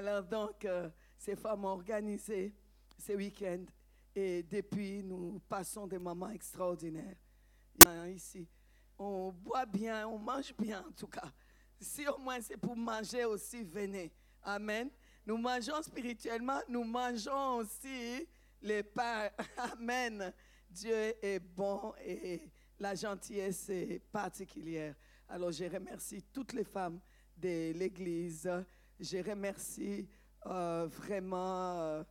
Alors donc, euh, ces femmes ont organisé ce week-end et depuis, nous passons des moments extraordinaires ici. On boit bien, on mange bien en tout cas. Si au moins c'est pour manger aussi, venez. Amen. Nous mangeons spirituellement, nous mangeons aussi les pains. Amen. Dieu est bon et la gentillesse est particulière. Alors je remercie toutes les femmes de l'Église. Je remercie euh, vraiment, euh,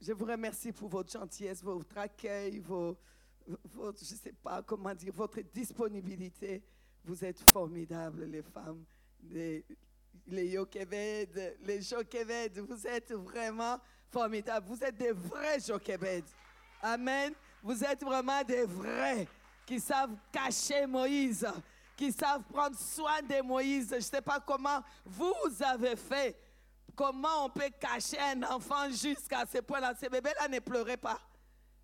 je vous remercie pour votre gentillesse, votre accueil, votre, je sais pas comment dire, votre disponibilité. Vous êtes formidables, les femmes, les, les les Jokeved. Vous êtes vraiment formidables. Vous êtes des vrais Jokeved. Amen. Vous êtes vraiment des vrais qui savent cacher Moïse, qui savent prendre soin de Moïse. Je ne sais pas comment vous avez fait. Comment on peut cacher un enfant jusqu'à ce point-là? Ce bébé-là ne pleurait pas.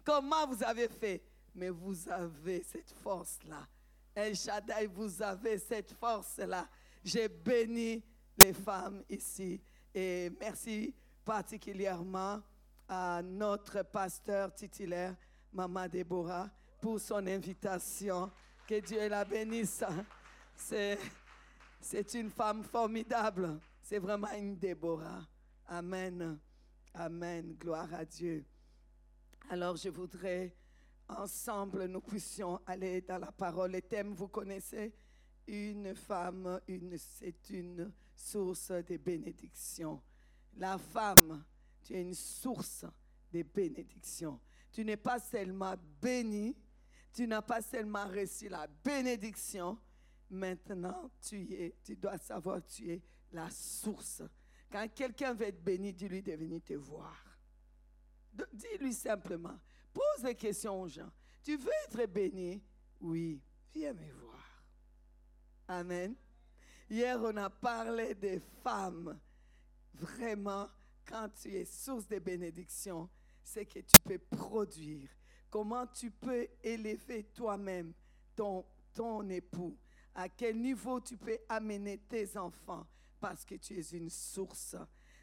Comment vous avez fait? Mais vous avez cette force-là. El Shaddai, vous avez cette force-là. J'ai béni les femmes ici. Et merci particulièrement à notre pasteur titulaire, Maman Déborah, pour son invitation. Que Dieu la bénisse. C'est, c'est une femme formidable. C'est vraiment une Déborah. Amen. Amen. Gloire à Dieu. Alors je voudrais ensemble nous puissions aller dans la parole. Les thèmes, vous connaissez, une femme, une, c'est une source de bénédiction. La femme, tu es une source de bénédiction. Tu n'es pas seulement béni, tu n'as pas seulement reçu la bénédiction, maintenant tu es, tu dois savoir tu es la source. Quand quelqu'un veut être béni, dis-lui de venir te voir. Dis-lui simplement, pose des questions aux gens. Tu veux être béni? Oui, viens me voir. Amen. Hier, on a parlé des femmes. Vraiment, quand tu es source de bénédiction, c'est que tu peux produire. Comment tu peux élever toi-même ton, ton époux? À quel niveau tu peux amener tes enfants? Parce que tu es une source.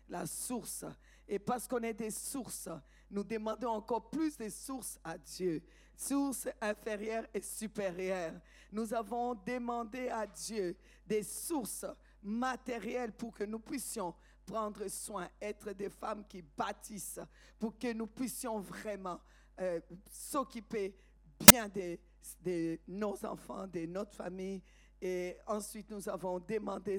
La source. Et parce qu'on est des sources, nous demandons encore plus de sources à Dieu. Sources inférieures et supérieures. Nous avons demandé à Dieu des sources matérielles pour que nous puissions prendre soin, être des femmes qui bâtissent, pour que nous puissions vraiment euh, s'occuper bien de, nos enfants, de notre famille. Et ensuite, nous avons demandé,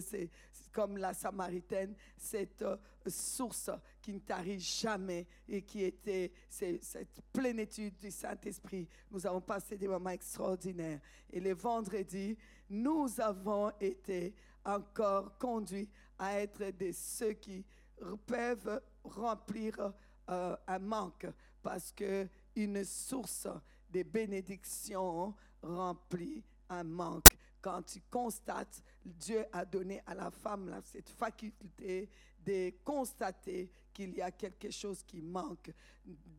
comme la Samaritaine, cette euh, source qui ne tarit jamais et qui était cette plénitude du Saint-Esprit. Nous avons passé des moments extraordinaires. Et le vendredi, nous avons été encore conduits à être de ceux qui peuvent remplir euh, un manque parce que une source de bénédiction remplit un manque. Quand tu constates, Dieu a donné à la femme là, cette faculté de constater qu'il y a quelque chose qui manque.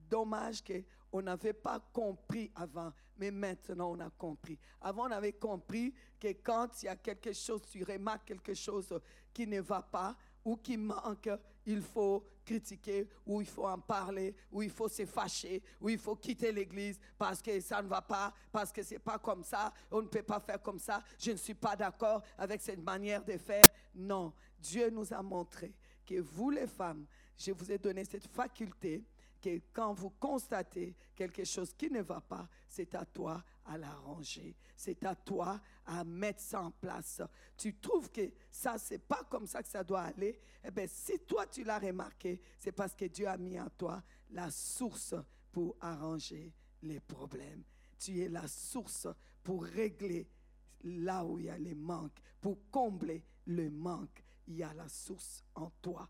Dommage qu'on n'avait pas compris avant, mais maintenant on a compris. Avant on avait compris que quand il y a quelque chose, tu remarques quelque chose qui ne va pas ou qui manque, il faut critiquer, ou il faut en parler, ou il faut se fâcher, ou il faut quitter l'église parce que ça ne va pas, parce que c'est pas comme ça, on ne peut pas faire comme ça, je ne suis pas d'accord avec cette manière de faire. Non, Dieu nous a montré que vous les femmes, je vous ai donné cette faculté quand vous constatez quelque chose qui ne va pas, c'est à toi à l'arranger. C'est à toi à mettre ça en place. Tu trouves que ça, c'est pas comme ça que ça doit aller. Eh bien, si toi, tu l'as remarqué, c'est parce que Dieu a mis en toi la source pour arranger les problèmes. Tu es la source pour régler là où il y a les manques, pour combler le manque. Il y a la source en toi.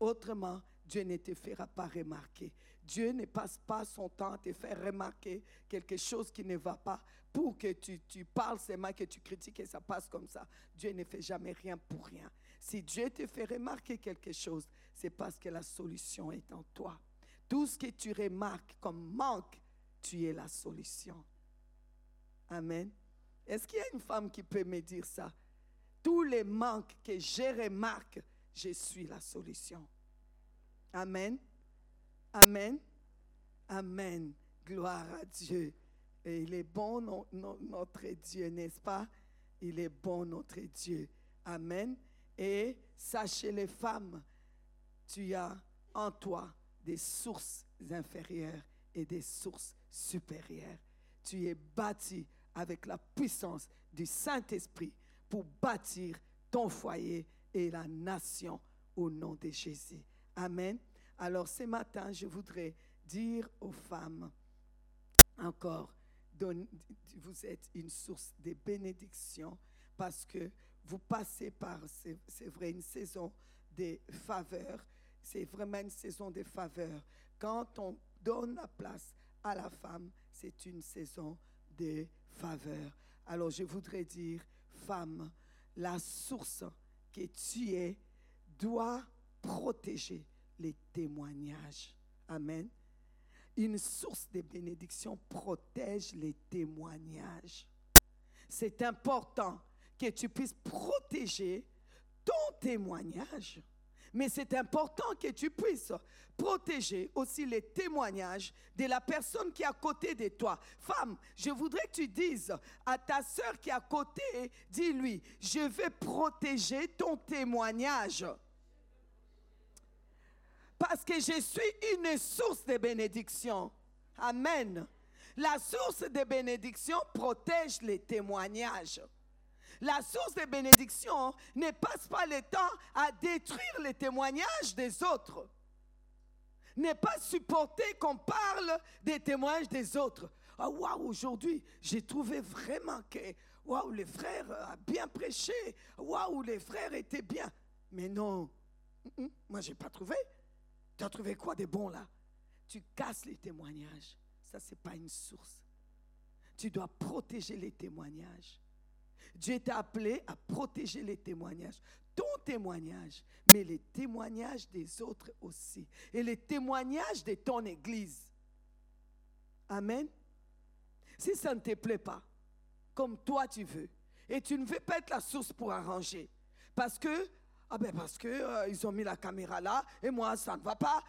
Autrement, Dieu ne te fera pas remarquer. Dieu ne passe pas son temps à te faire remarquer quelque chose qui ne va pas pour que tu, tu parles seulement, que tu critiques et ça passe comme ça. Dieu ne fait jamais rien pour rien. Si Dieu te fait remarquer quelque chose, c'est parce que la solution est en toi. Tout ce que tu remarques comme manque, tu es la solution. Amen. Est-ce qu'il y a une femme qui peut me dire ça? Tous les manques que je remarque, je suis la solution. Amen. Amen. Amen. Gloire à Dieu. Et il est bon notre Dieu, n'est-ce pas? Il est bon notre Dieu. Amen. Et sachez les femmes, tu as en toi des sources inférieures et des sources supérieures. Tu es bâti avec la puissance du Saint-Esprit pour bâtir ton foyer et la nation au nom de Jésus. Amen. Alors ce matin, je voudrais dire aux femmes encore, vous êtes une source de bénédiction parce que vous passez par, c'est vrai, une saison de faveurs. C'est vraiment une saison de faveurs. Quand on donne la place à la femme, c'est une saison de faveurs. Alors je voudrais dire, femme, la source que tu es doit protéger les témoignages. Amen. Une source de bénédiction protège les témoignages. C'est important que tu puisses protéger ton témoignage. Mais c'est important que tu puisses protéger aussi les témoignages de la personne qui est à côté de toi. Femme, je voudrais que tu dises à ta soeur qui est à côté, dis-lui, je vais protéger ton témoignage. Parce que je suis une source de bénédiction. Amen. La source de bénédiction protège les témoignages. La source de bénédiction ne passe pas le temps à détruire les témoignages des autres. Ne pas supporter qu'on parle des témoignages des autres. Ah, waouh, aujourd'hui, j'ai trouvé vraiment que, waouh, les frères a bien prêché. Waouh, les frères étaient bien. Mais non, moi, j'ai pas trouvé. Tu as trouvé quoi de bon là? Tu casses les témoignages. Ça, c'est pas une source. Tu dois protéger les témoignages. Dieu t'a appelé à protéger les témoignages. Ton témoignage, mais les témoignages des autres aussi. Et les témoignages de ton Église. Amen. Si ça ne te plaît pas, comme toi tu veux, et tu ne veux pas être la source pour arranger, parce que, ah ben parce que euh, ils ont mis la caméra là, et moi ça ne va pas.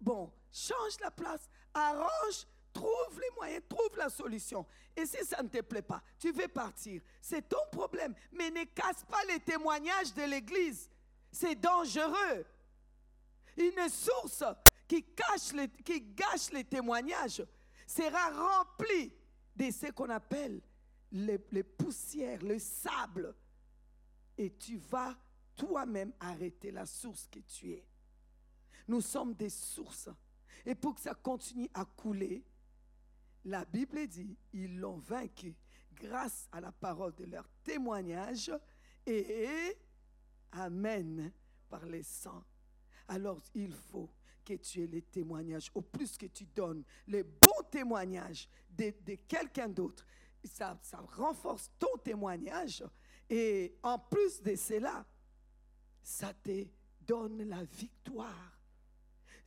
Bon, change la place, arrange Trouve les moyens, trouve la solution. Et si ça ne te plaît pas, tu veux partir. C'est ton problème. Mais ne casse pas les témoignages de l'Église. C'est dangereux. Une source qui, cache les, qui gâche les témoignages sera remplie de ce qu'on appelle les, les poussières, le sable. Et tu vas toi-même arrêter la source que tu es. Nous sommes des sources. Et pour que ça continue à couler, la Bible dit, ils l'ont vaincu grâce à la parole de leur témoignage et Amen par les sangs. Alors il faut que tu aies les témoignages. Au plus que tu donnes les bons témoignages de, quelqu'un d'autre, ça, ça renforce ton témoignage. Et en plus de cela, ça te donne la victoire.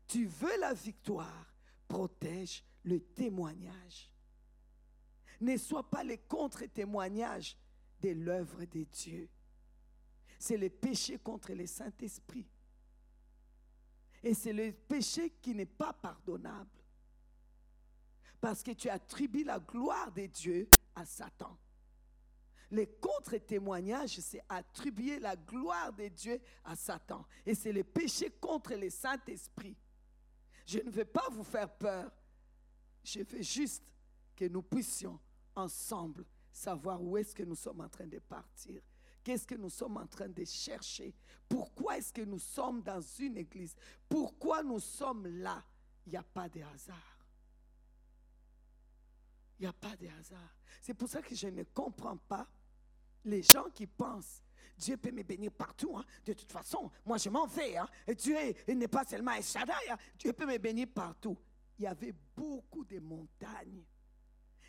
Tu veux la victoire, protège le témoignage. Ne sois pas les contre-témoignages de l'œuvre de Dieu. C'est le péché contre le Saint-Esprit. Et c'est le péché qui n'est pas pardonnable. Parce que tu attribues la gloire de Dieu à Satan. Les contre-témoignages, c'est attribuer la gloire de Dieu à Satan. Et c'est le péché contre le Saint-Esprit. Je ne veux pas vous faire peur. Je veux juste que nous puissions ensemble savoir où est-ce que nous sommes en train de partir. Qu'est-ce que nous sommes en train de chercher? Pourquoi est-ce que nous sommes dans une église? Pourquoi nous sommes là? Il n'y a pas de hasard. Il n'y a pas de hasard. C'est pour ça que je ne comprends pas les gens qui pensent Dieu peut me bénir partout. Hein. De toute façon, moi je m'en vais. Hein. Dieu n'est pas seulement un Shaddai. Hein. Dieu peut me bénir partout il y avait beaucoup de montagnes.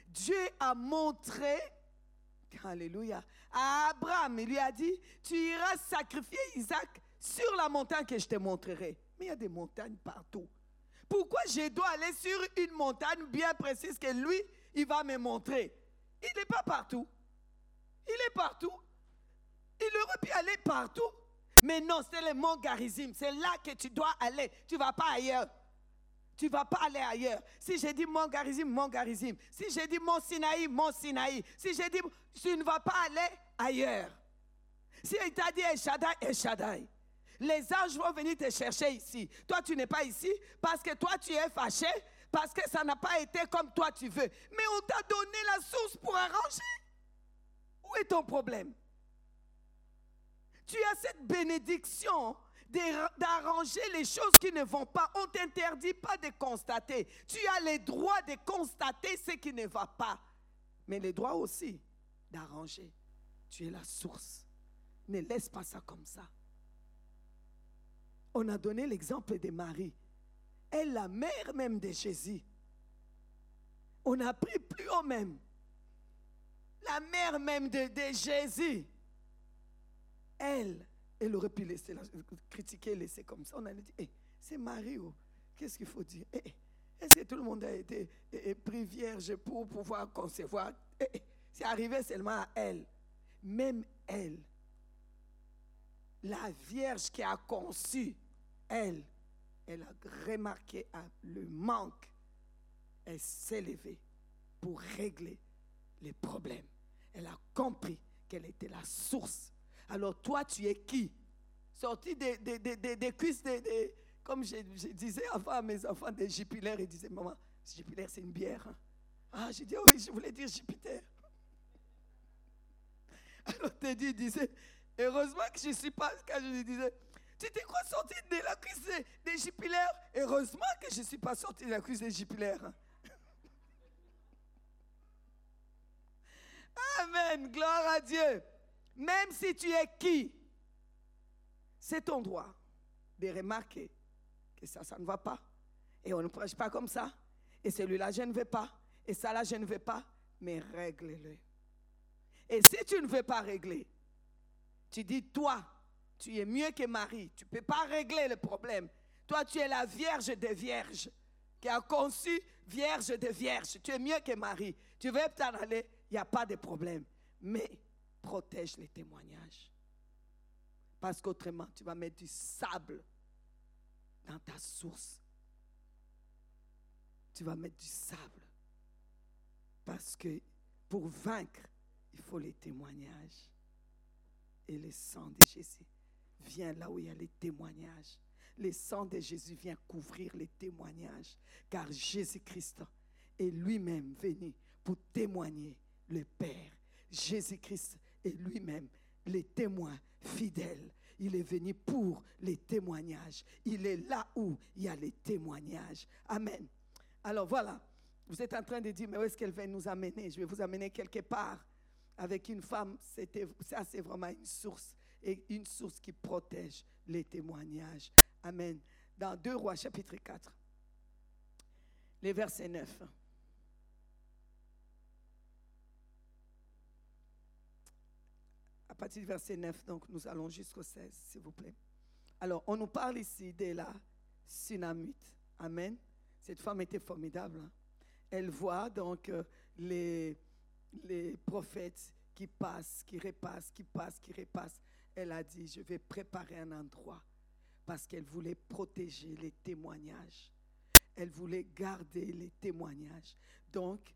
Dieu a montré, alléluia, à Abraham, il lui a dit, tu iras sacrifier Isaac sur la montagne que je te montrerai. Mais il y a des montagnes partout. Pourquoi je dois aller sur une montagne bien précise que lui, il va me montrer? Il n'est pas partout. Il est partout. Il aurait pu aller partout. Mais non, c'est le mont Garizim. C'est là que tu dois aller. Tu ne vas pas ailleurs. Tu ne vas pas aller ailleurs. Si j'ai dit mont Garizim, mont Garizim. Si j'ai dit mont Sinaï, mont Sinaï. Si j'ai dit, tu ne vas pas aller ailleurs. Si il t'a dit El Shaddai. Les anges vont venir te chercher ici. Toi, tu n'es pas ici parce que toi, tu es fâché, parce que ça n'a pas été comme toi, tu veux. Mais on t'a donné la source pour arranger. Est ton problème? Tu as cette bénédiction d'arranger les choses qui ne vont pas. On ne t'interdit pas de constater. Tu as le droit de constater ce qui ne va pas. Mais le droit aussi d'arranger. Tu es la source. Ne laisse pas ça comme ça. On a donné l'exemple de Marie. Elle, la mère même de Jésus. On a pris plus haut même. La mère même de, Jésus. Elle, elle aurait pu laisser, critiquer, laisser comme ça. On a dit, eh, c'est Marie, oh. qu'est-ce qu'il faut dire? Eh, eh, Est-ce que tout le monde a été pris vierge pour pouvoir concevoir? C'est arrivé seulement à elle. Même elle, la Vierge qui a conçu, elle, elle a remarqué le manque. Elle s'est levée pour régler les problèmes. Elle a compris qu'elle était la source. Alors toi, tu es qui? Sorti des, des, cuisses, comme je, disais avant à mes enfants, des jupilaires, ils disaient, maman, jupilaire, c'est une bière. Hein. Ah, j'ai dit, oui, je voulais dire Jupiter. Alors Teddy disait, heureusement que je ne suis pas, quand je lui disais, tu t'es quoi sorti de la cuisse des jupilaires Heureusement que je ne suis pas sorti de la cuisse des jupilaires. Amen, gloire à Dieu. Même si tu es qui, c'est ton droit de remarquer que ça, ça ne va pas. Et on ne prêche pas comme ça. Et celui-là, je ne veux pas. Et ça, là, je ne veux pas. Mais règle-le. Et si tu ne veux pas régler, tu dis, toi, tu es mieux que Marie. Tu ne peux pas régler le problème. Toi, tu es la vierge des vierges qui a conçu vierge de vierge. Tu es mieux que Marie. Tu veux t'en aller, n'y a pas de problème. Mais protège les témoignages. Parce qu'autrement, tu vas mettre du sable dans ta source. Tu vas mettre du sable. Parce que pour vaincre, il faut les témoignages. Et le sang de Jésus vient là où il y a les témoignages. Le sang de Jésus vient couvrir les témoignages. Car Jésus-Christ est lui-même venu pour témoigner le Père. Jésus-Christ est lui-même le témoin fidèle. Il est venu pour les témoignages. Il est là où il y a les témoignages. Amen. Alors voilà, vous êtes en train de dire, mais où est-ce qu'elle va nous amener? Je vais vous amener quelque part avec une femme. Ça, c'est vraiment une source et une source qui protège les témoignages. Amen. Dans 2 Rois chapitre 4, les versets 9. À partir du verset 9, donc nous allons jusqu'au 16, s'il vous plaît. Alors, on nous parle ici de la Sunamite. Amen. Cette femme était formidable. Hein. Elle voit donc euh, les, les prophètes qui passent, qui repassent, qui passent, qui repassent elle a dit, je vais préparer un endroit parce qu'elle voulait protéger les témoignages. Elle voulait garder les témoignages. Donc,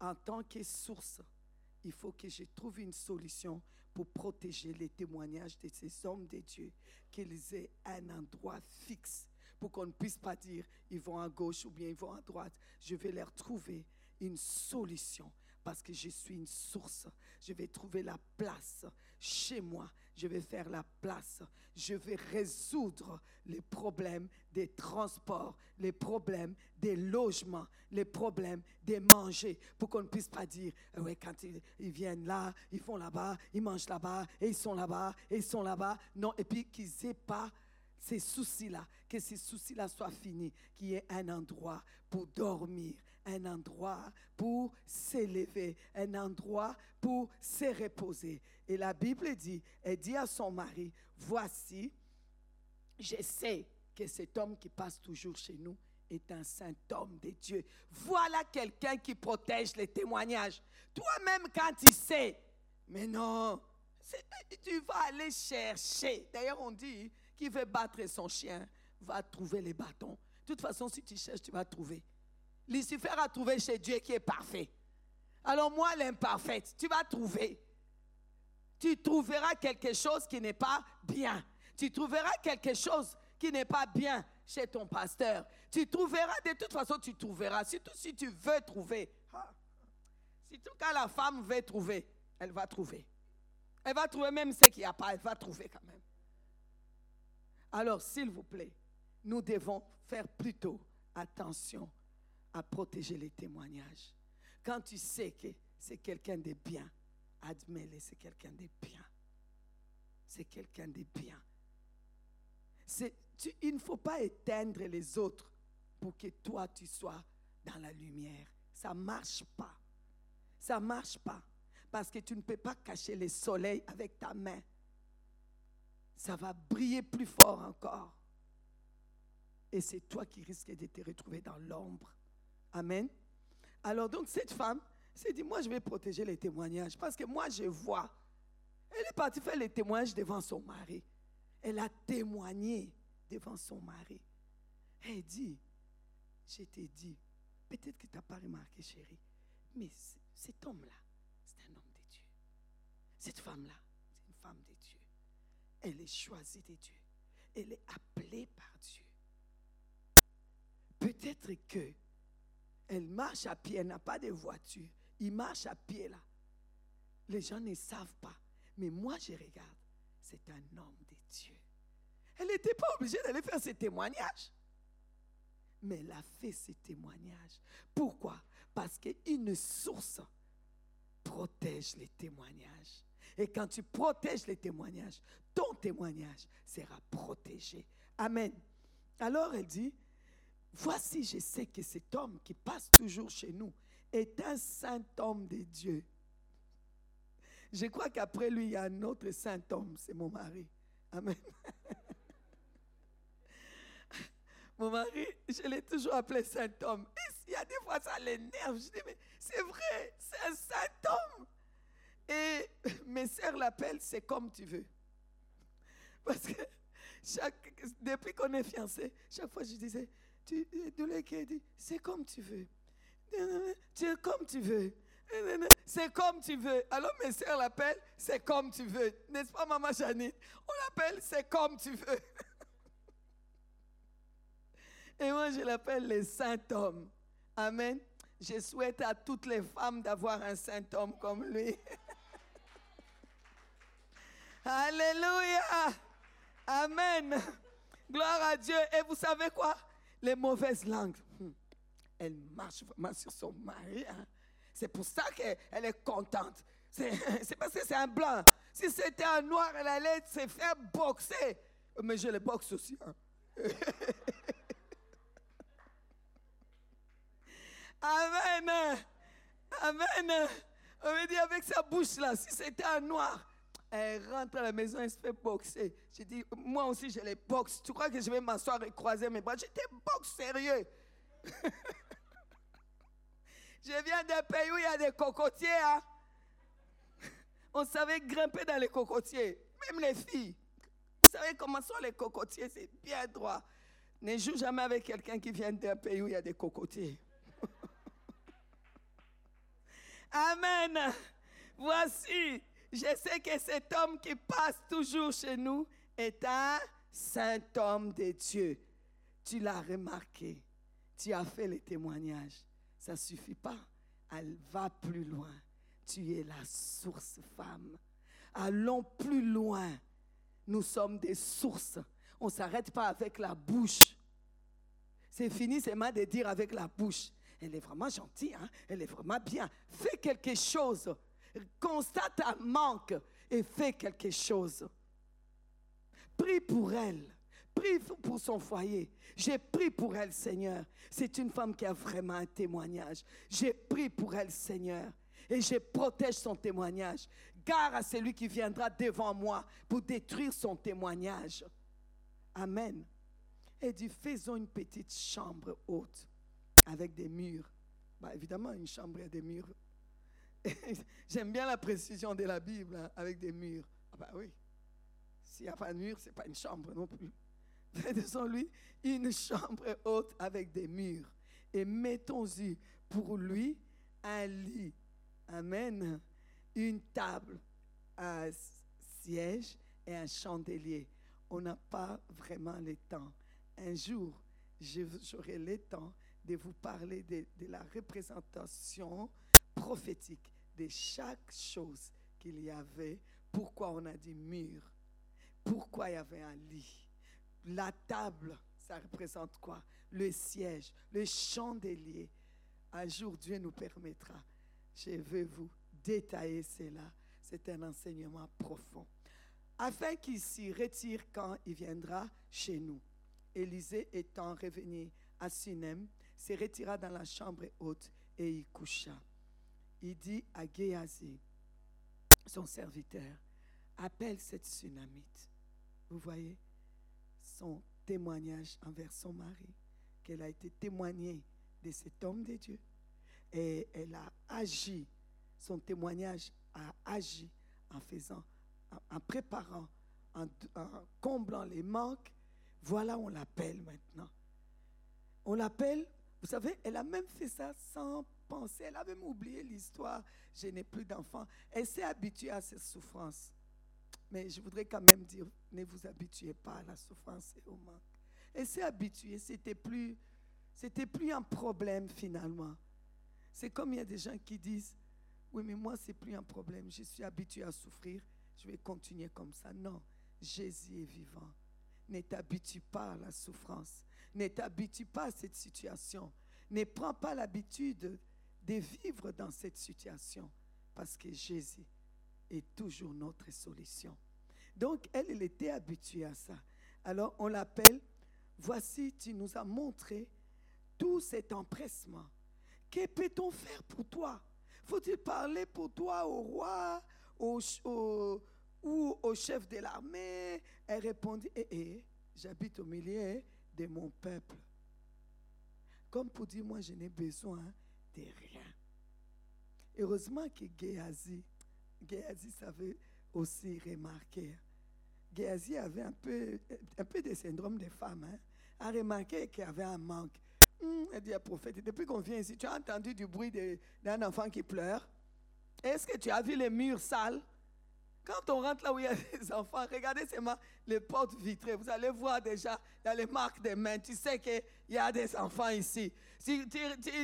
en tant que source, il faut que je trouve une solution pour protéger les témoignages de ces hommes de Dieu, qu'ils aient un endroit fixe pour qu'on ne puisse pas dire ils vont à gauche ou bien ils vont à droite. Je vais leur trouver une solution parce que je suis une source. Je vais trouver la place chez moi. Je vais faire la place. Je vais résoudre les problèmes des transports, les problèmes des logements, les problèmes des manger, pour qu'on ne puisse pas dire, ouais, quand ils, viennent là, ils font là-bas, ils mangent là-bas, et ils sont là-bas, et ils sont là-bas. Non, et puis qu'ils n'aient pas ces soucis-là, que ces soucis-là soient finis, qu'il y ait un endroit pour dormir, un endroit pour s'élever, un endroit pour se reposer. Et la Bible dit, elle dit à son mari, voici, je sais que cet homme qui passe toujours chez nous est un saint homme de Dieu. Voilà quelqu'un qui protège les témoignages. Toi-même, quand tu sais, mais non, tu vas aller chercher. D'ailleurs, on dit qui veut battre son chien va trouver les bâtons. De toute façon, si tu cherches, tu vas trouver. Lucifer a trouvé chez Dieu qui est parfait. Alors moi, l'imparfaite, tu vas trouver. Tu trouveras quelque chose qui n'est pas bien. Tu trouveras quelque chose qui n'est pas bien chez ton pasteur. Tu trouveras, de toute façon, tu trouveras. Surtout si tu veux trouver. Ah. Surtout quand la femme veut trouver, elle va trouver. Elle va trouver même ce qu'il n'y a pas, elle va trouver quand même. Alors, s'il vous plaît, nous devons faire plutôt attention à protéger les témoignages. Quand tu sais que c'est quelqu'un de bien, admets-le, c'est quelqu'un de bien. C'est quelqu'un de bien. Tu- il ne faut pas éteindre les autres pour que toi, tu sois dans la lumière. Ça ne marche pas. Ça ne marche pas. Parce que tu ne peux pas cacher le soleil avec ta main. Ça va briller plus fort encore. Et c'est toi qui risques de te retrouver dans l'ombre. Amen. Alors donc cette femme s'est dit, moi je vais protéger les témoignages parce que moi je vois. Elle est partie faire les témoignages devant son mari. Elle a témoigné devant son mari. Elle dit, je t'ai dit, peut-être que tu n'as pas remarqué chérie, mais cet homme-là, c'est un homme de Dieu. Cette femme-là, c'est une femme de Dieu. Elle est choisie de Dieu. Elle est appelée par Dieu. Peut-être que elle marche à pied, elle n'a pas de voiture. Il marche à pied là. Les gens ne savent pas. Mais moi, je regarde. C'est un homme de Dieu. Elle n'était pas obligée d'aller faire ses témoignages. Mais elle a fait ses témoignages. Pourquoi? Parce qu'une source protège les témoignages. Et quand tu protèges les témoignages, ton témoignage sera protégé. Amen. Alors elle dit, voici, je sais que cet homme qui passe toujours chez nous est un saint homme de Dieu. Je crois qu'après lui, il y a un autre saint homme, c'est mon mari. Amen. Mon mari, je l'ai toujours appelé saint homme. Il y a des fois, ça l'énerve. Je dis, mais c'est vrai, c'est un saint homme. Et mes sœurs l'appellent, c'est comme tu veux. Parce que chaque, depuis qu'on est fiancés, chaque fois je disais, tu, dit, c'est comme tu veux. Tu es comme tu veux. C'est comme tu veux. Alors mes sœurs l'appellent, c'est comme tu veux. N'est-ce pas, maman Janine? On l'appelle, c'est comme tu veux. Et moi, je l'appelle le saint homme. Amen. Je souhaite à toutes les femmes d'avoir un saint homme comme lui. Alléluia. Amen. Gloire à Dieu. Et vous savez quoi? Les mauvaises langues, hmm, elles marchent vraiment sur son mari. hein. C'est pour ça qu'elle est contente. C'est c'est parce que c'est un blanc. Si c'était un noir, elle allait se faire boxer. Mais je le boxe aussi. hein. Amen. Amen. On me dit avec sa bouche là, si c'était un noir, elle rentre à la maison, elle se fait boxer. J'ai dit, moi aussi je les boxe. Tu crois que je vais m'asseoir et croiser mes bras? J'étais boxe sérieux. je viens d'un pays où il y a des cocotiers. hein. On savait grimper dans les cocotiers, même les filles. Vous savez comment sont les cocotiers, c'est bien droit. Ne joue jamais avec quelqu'un qui vient d'un pays où il y a des cocotiers. Amen. Voici, je sais que cet homme qui passe toujours chez nous est un saint homme de Dieu. Tu l'as remarqué. Tu as fait les témoignages. Ça ne suffit pas. Elle va plus loin. Tu es la source, femme. Allons plus loin. Nous sommes des sources. On ne s'arrête pas avec la bouche. C'est fini seulement de dire avec la bouche. Elle est vraiment gentille, hein? elle est vraiment bien. Fais quelque chose. Constate un manque et fais quelque chose. Prie pour elle. Prie pour son foyer. J'ai pris pour elle, Seigneur. C'est une femme qui a vraiment un témoignage. J'ai pris pour elle, Seigneur. Et je protège son témoignage. Gare à celui qui viendra devant moi pour détruire son témoignage. Amen. Et dit, faisons une petite chambre haute avec des murs. Bah, évidemment, une chambre a des murs. J'aime bien la précision de la Bible hein, avec des murs. Ah bah oui. S'il n'y a pas de mur, ce n'est pas une chambre non plus. Faisons-lui une chambre haute avec des murs. Et mettons-y pour lui un lit. Amen. Une table, un siège et un chandelier. On n'a pas vraiment le temps. Un jour, j'aurai le temps de vous parler de la représentation prophétique de chaque chose qu'il y avait. Pourquoi on a dit mur? Pourquoi il y avait un lit? La table, ça représente quoi? Le siège, le chandelier. Un jour, Dieu nous permettra. Je veux vous détailler cela. C'est un enseignement profond. Afin qu'il s'y retire quand il viendra chez nous. Élisée étant revenu à Sunem, se retira dans la chambre haute et y coucha. Il dit à Géasi, son serviteur, appelle cette tsunamite. Vous voyez son témoignage envers son mari, qu'elle a été témoignée de cet homme de Dieu. Et elle a agi, son témoignage a agi en faisant, en, préparant, en, en comblant les manques. Voilà, on l'appelle maintenant. On l'appelle, vous savez, elle a même fait ça sans elle a même oublié l'histoire, je n'ai plus d'enfants. Elle s'est habituée à ces souffrances. Mais je voudrais quand même dire, ne vous habituez pas à la souffrance et au manque. Elle s'est habituée, c'était plus, c'était plus un problème finalement. C'est comme il y a des gens qui disent, oui, mais moi, c'est plus un problème. Je suis habitué à souffrir. Je vais continuer comme ça. Non, Jésus est vivant. Ne t'habitue pas à la souffrance. Ne t'habitue pas à cette situation. Ne prends pas l'habitude de vivre dans cette situation parce que Jésus est toujours notre solution. Donc, elle, elle était habituée à ça. Alors, on l'appelle, voici, tu nous as montré tout cet empressement. Que peut-on faire pour toi? Faut-il parler pour toi au roi ou au chef de l'armée? Elle répondit, eh, eh, j'habite au milieu de mon peuple. Comme pour dire, moi, je n'ai besoin rien. Heureusement que Géasi, Géasi savait aussi remarquer. Géasi avait un peu, un peu de syndrome des femmes. Hein, a remarqué qu'il y avait un manque. Hum, elle dit à prophète, depuis qu'on vient ici, tu as entendu du bruit d'un enfant qui pleure Est-ce que tu as vu les murs sales? Quand on rentre là où il y a des enfants, regardez seulement les portes vitrées. Vous allez voir déjà, il les marques des mains. Tu sais qu'il y a des enfants ici. Si tu,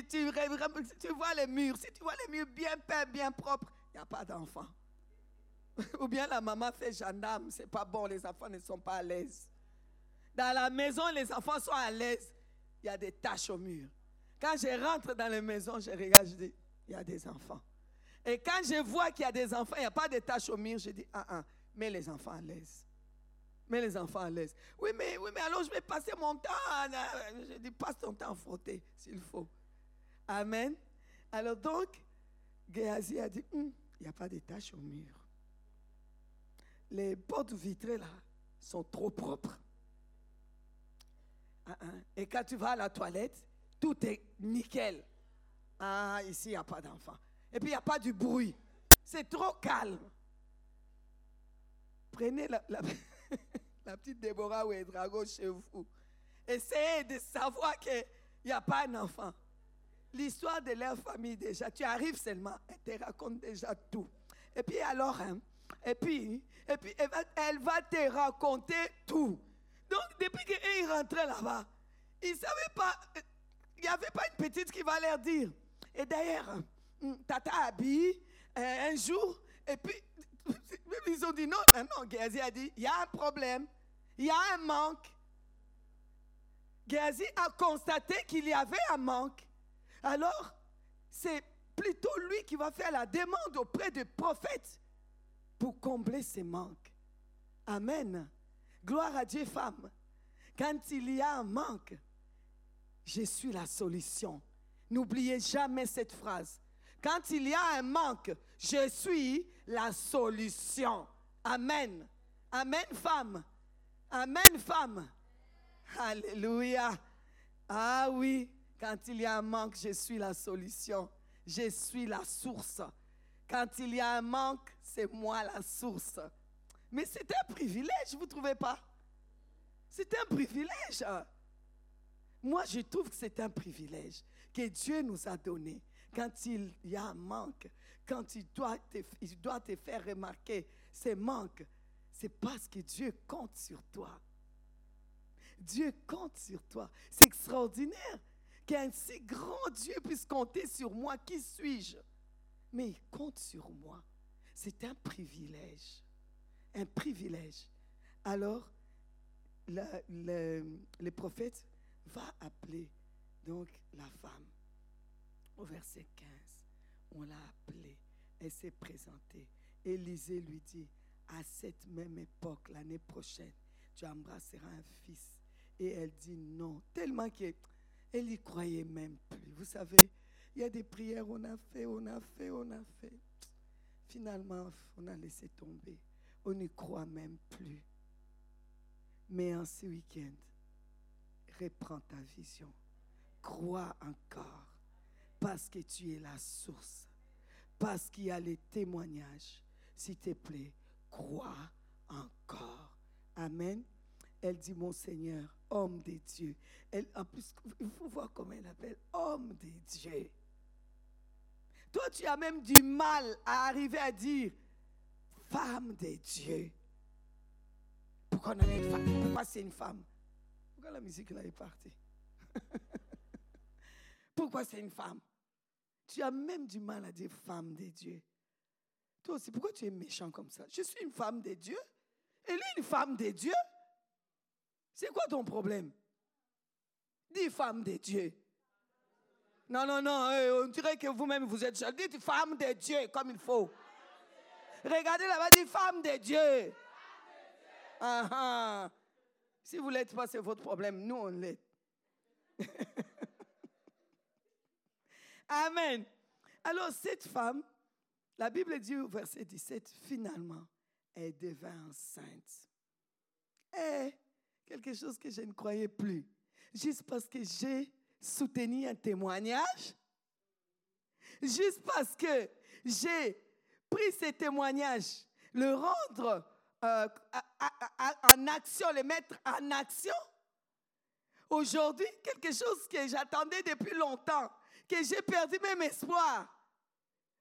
tu, vois les murs, si tu vois les murs bien peints, bien propres, il n'y a pas d'enfants. Ou bien la maman fait gendarme, c'est pas bon, les enfants ne sont pas à l'aise. Dans la maison, les enfants sont à l'aise. Il y a des taches au mur. Quand je rentre dans les maisons, je regarde, je dis, il y a des enfants. Et quand je vois qu'il y a des enfants, il n'y a pas de tâches au mur, je dis, ah, ah, mets les enfants à l'aise. Mets les enfants à l'aise. Oui, mais, oui, mais alors je vais passer mon temps. Je dis, passe ton temps frotter, s'il faut. Amen. Alors donc, Géasi a dit, hum, il n'y a pas de tâches au mur. Les portes vitrées, là, sont trop propres. Ah, ah. Et quand tu vas à la toilette, tout est nickel. Ah, ici, il n'y a pas d'enfants. Et puis il n'y a pas du bruit. C'est trop calme. Prenez la, petite Déborah ou Drago chez vous. Essayez de savoir qu'il n'y a pas un enfant. L'histoire de leur famille déjà, tu arrives seulement, elle te raconte déjà tout. Et puis alors, hein, et puis, et puis elle, va, te raconter tout. Donc depuis qu'ils rentraient là-bas, ils savaient pas, il n'y avait pas une petite qui va leur dire. Et d'ailleurs, Mm, tata habille euh, un jour, et puis ils ont dit non, non, Géasi a dit, il y a un problème, il y a un manque. Géasi a constaté qu'il y avait un manque. Alors, c'est plutôt lui qui va faire la demande auprès des prophètes pour combler ces manques. Amen. Gloire à Dieu, femme. Quand il y a un manque, je suis la solution. N'oubliez jamais cette phrase. Quand il y a un manque, je suis la solution. Amen. Amen, femme. Amen, femme. Alléluia. Ah oui, quand il y a un manque, je suis la solution. Je suis la source. Quand il y a un manque, c'est moi la source. Mais c'est un privilège, vous ne trouvez pas? C'est un privilège. Moi, je trouve que c'est un privilège que Dieu nous a donné. Quand il y a un manque, quand il doit te, il doit te faire remarquer ces manques, c'est parce que Dieu compte sur toi. Dieu compte sur toi. C'est extraordinaire qu'un si grand Dieu puisse compter sur moi. Qui suis-je? Mais il compte sur moi. C'est un privilège. Un privilège. Alors, le, prophète va appeler donc la femme. Au verset 15, on l'a appelée. Elle s'est présentée. Élisée lui dit, à cette même époque, l'année prochaine, tu embrasseras un fils. Et elle dit non, tellement qu'elle n'y croyait même plus. Vous savez, il y a des prières, on a fait, on a fait, on a fait. Finalement, on a laissé tomber. On n'y croit même plus. Mais en ce week-end, reprends ta vision. Crois encore. Parce que tu es la source. Parce qu'il y a les témoignages. S'il te plaît, crois encore. Amen. Elle dit, mon Seigneur, homme de Dieu. Elle, en plus, il faut voir comment elle appelle, homme de Dieu. Toi, tu as même du mal à arriver à dire femme de Dieu. Pourquoi on a une femme? Pourquoi c'est une femme? Pourquoi la musique là est partie? Pourquoi c'est une femme? Tu as même du mal à dire femme de Dieu. Toi aussi, pourquoi tu es méchant comme ça? Je suis une femme de Dieu. Elle est une femme de Dieu. C'est quoi ton problème? Dis femme de Dieu. Non, non, non, on dirait que vous-même vous êtes seul. Dites femme de Dieu comme il faut. Regardez là-bas, dites femme de Dieu. Ah, ah. Si vous ne l'êtes pas, c'est votre problème. Nous, on l'est. Amen. Alors, cette femme, la Bible dit au verset 17, finalement, elle devint enceinte. Et quelque chose que je ne croyais plus. Juste parce que j'ai soutenu un témoignage, juste parce que j'ai pris ce témoignage, le rendre euh, en action, le mettre en action. Aujourd'hui, quelque chose que j'attendais depuis longtemps, que j'ai perdu même espoir.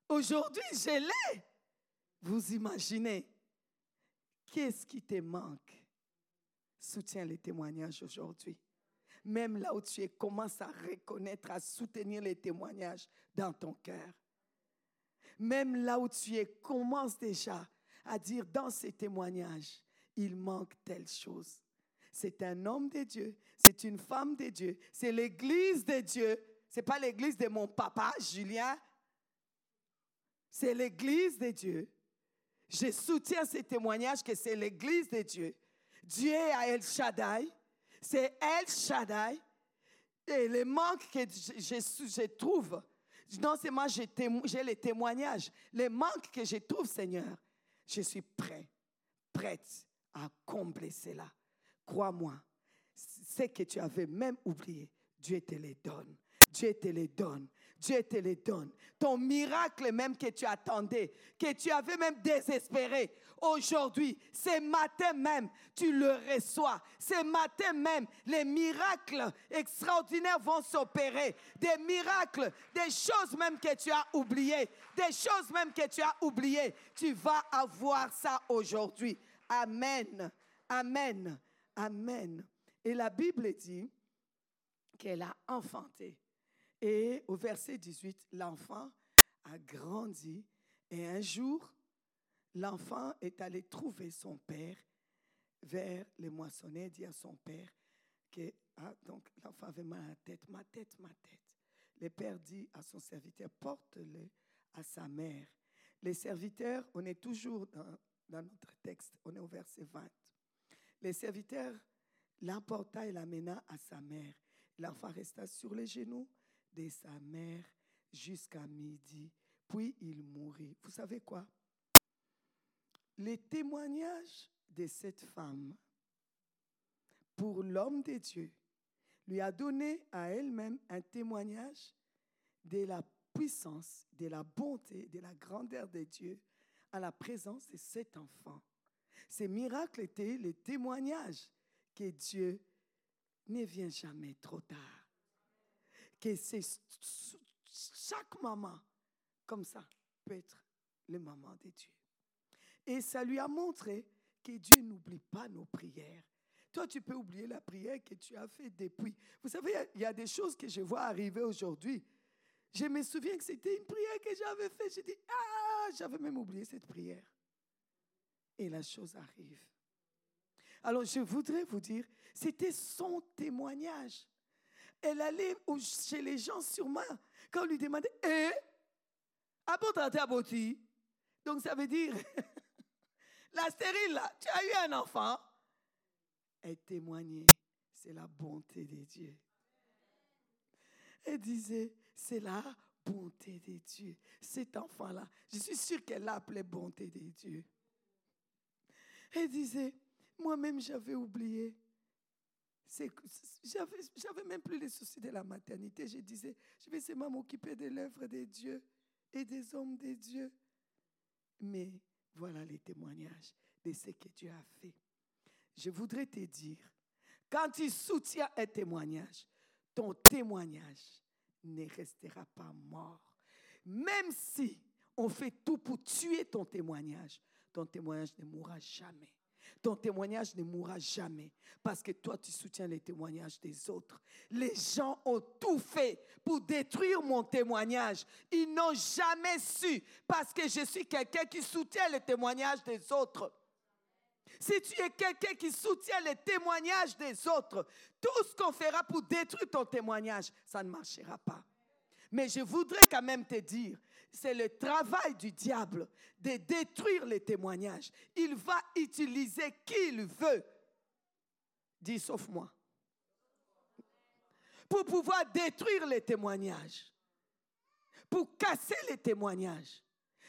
Aujourd'hui, je l'ai. Vous imaginez, qu'est-ce qui te manque? Soutiens les témoignages aujourd'hui. Même là où tu es, commence à reconnaître, à soutenir les témoignages dans ton cœur. Même là où tu es, commence déjà à dire dans ces témoignages, il manque telle chose. C'est un homme de Dieu, c'est une femme de Dieu, c'est l'église de Dieu. C'est pas l'église de mon papa, Julien. C'est l'église de Dieu. Je soutiens ces témoignages que c'est l'église de Dieu. Dieu est à El Shaddai. C'est El Shaddai. Et les manques que je, je trouve, non seulement j'ai les témoignages, les manques que je trouve, Seigneur, je suis prêt, prête à combler cela. Crois-moi, ce que tu avais même oublié, Dieu te les donne. Dieu te les donne. Dieu te les donne. Ton miracle même que tu attendais, que tu avais même désespéré, aujourd'hui, ce matin même, tu le reçois. Ce matin même, les miracles extraordinaires vont s'opérer. Des miracles, des choses même que tu as oubliées, des choses même que tu as oubliées. Tu vas avoir ça aujourd'hui. Amen. Amen. Amen. Et la Bible dit qu'elle a enfanté et au verset 18, l'enfant a grandi et un jour, l'enfant est allé trouver son père vers les moissonnets, dit à son père que, ah, donc l'enfant avait mal à la tête, ma tête, ma tête. Le père dit à son serviteur, porte-le à sa mère. Les serviteurs, on est toujours dans, dans notre texte, on est au verset 20. Les serviteurs l'emporta et l'amena à sa mère. L'enfant resta sur les genoux de sa mère jusqu'à midi, puis il mourut. Vous savez quoi? Les témoignages de cette femme pour l'homme de Dieu lui a donné à elle-même un témoignage de la puissance, de la bonté, de la grandeur de Dieu à la présence de cet enfant. Ces miracles étaient les témoignages que Dieu ne vient jamais trop tard. Que c'est chaque maman comme ça peut être le maman de Dieu. Et ça lui a montré que Dieu n'oublie pas nos prières. Toi, tu peux oublier la prière que tu as faite depuis. Vous savez, il y a des choses que je vois arriver aujourd'hui. Je me souviens que c'était une prière que j'avais faite. J'ai dit, ah, j'avais même oublié cette prière. Et la chose arrive. Alors, je voudrais vous dire, c'était son témoignage. Elle allait chez les gens sûrement quand on lui demandait, eh, à Boti. Donc, ça veut dire, la stérile, là, tu as eu un enfant. Elle témoignait, c'est la bonté de Dieu. Elle disait, c'est la bonté de Dieu. Cet enfant-là, je suis sûre qu'elle l'appelait bonté de Dieu. Elle disait, moi-même j'avais oublié. J'avais même plus les soucis de la maternité. Je disais, je vais seulement m'occuper de l'œuvre de Dieu et des hommes de Dieu. Mais voilà les témoignages de ce que Dieu a fait. Je voudrais te dire, quand tu soutiens un témoignage, ton témoignage ne restera pas mort. Même si on fait tout pour tuer ton témoignage, ton témoignage ne mourra jamais. Ton témoignage ne mourra jamais parce que toi, tu soutiens les témoignages des autres. Les gens ont tout fait pour détruire mon témoignage. Ils n'ont jamais su parce que je suis quelqu'un qui soutient les témoignages des autres. Si tu es quelqu'un qui soutient les témoignages des autres, tout ce qu'on fera pour détruire ton témoignage, ça ne marchera pas. Mais je voudrais quand même te dire, c'est le travail du diable de détruire les témoignages. Il va utiliser qui il veut. Dis sauf moi. Pour pouvoir détruire les témoignages. Pour casser les témoignages.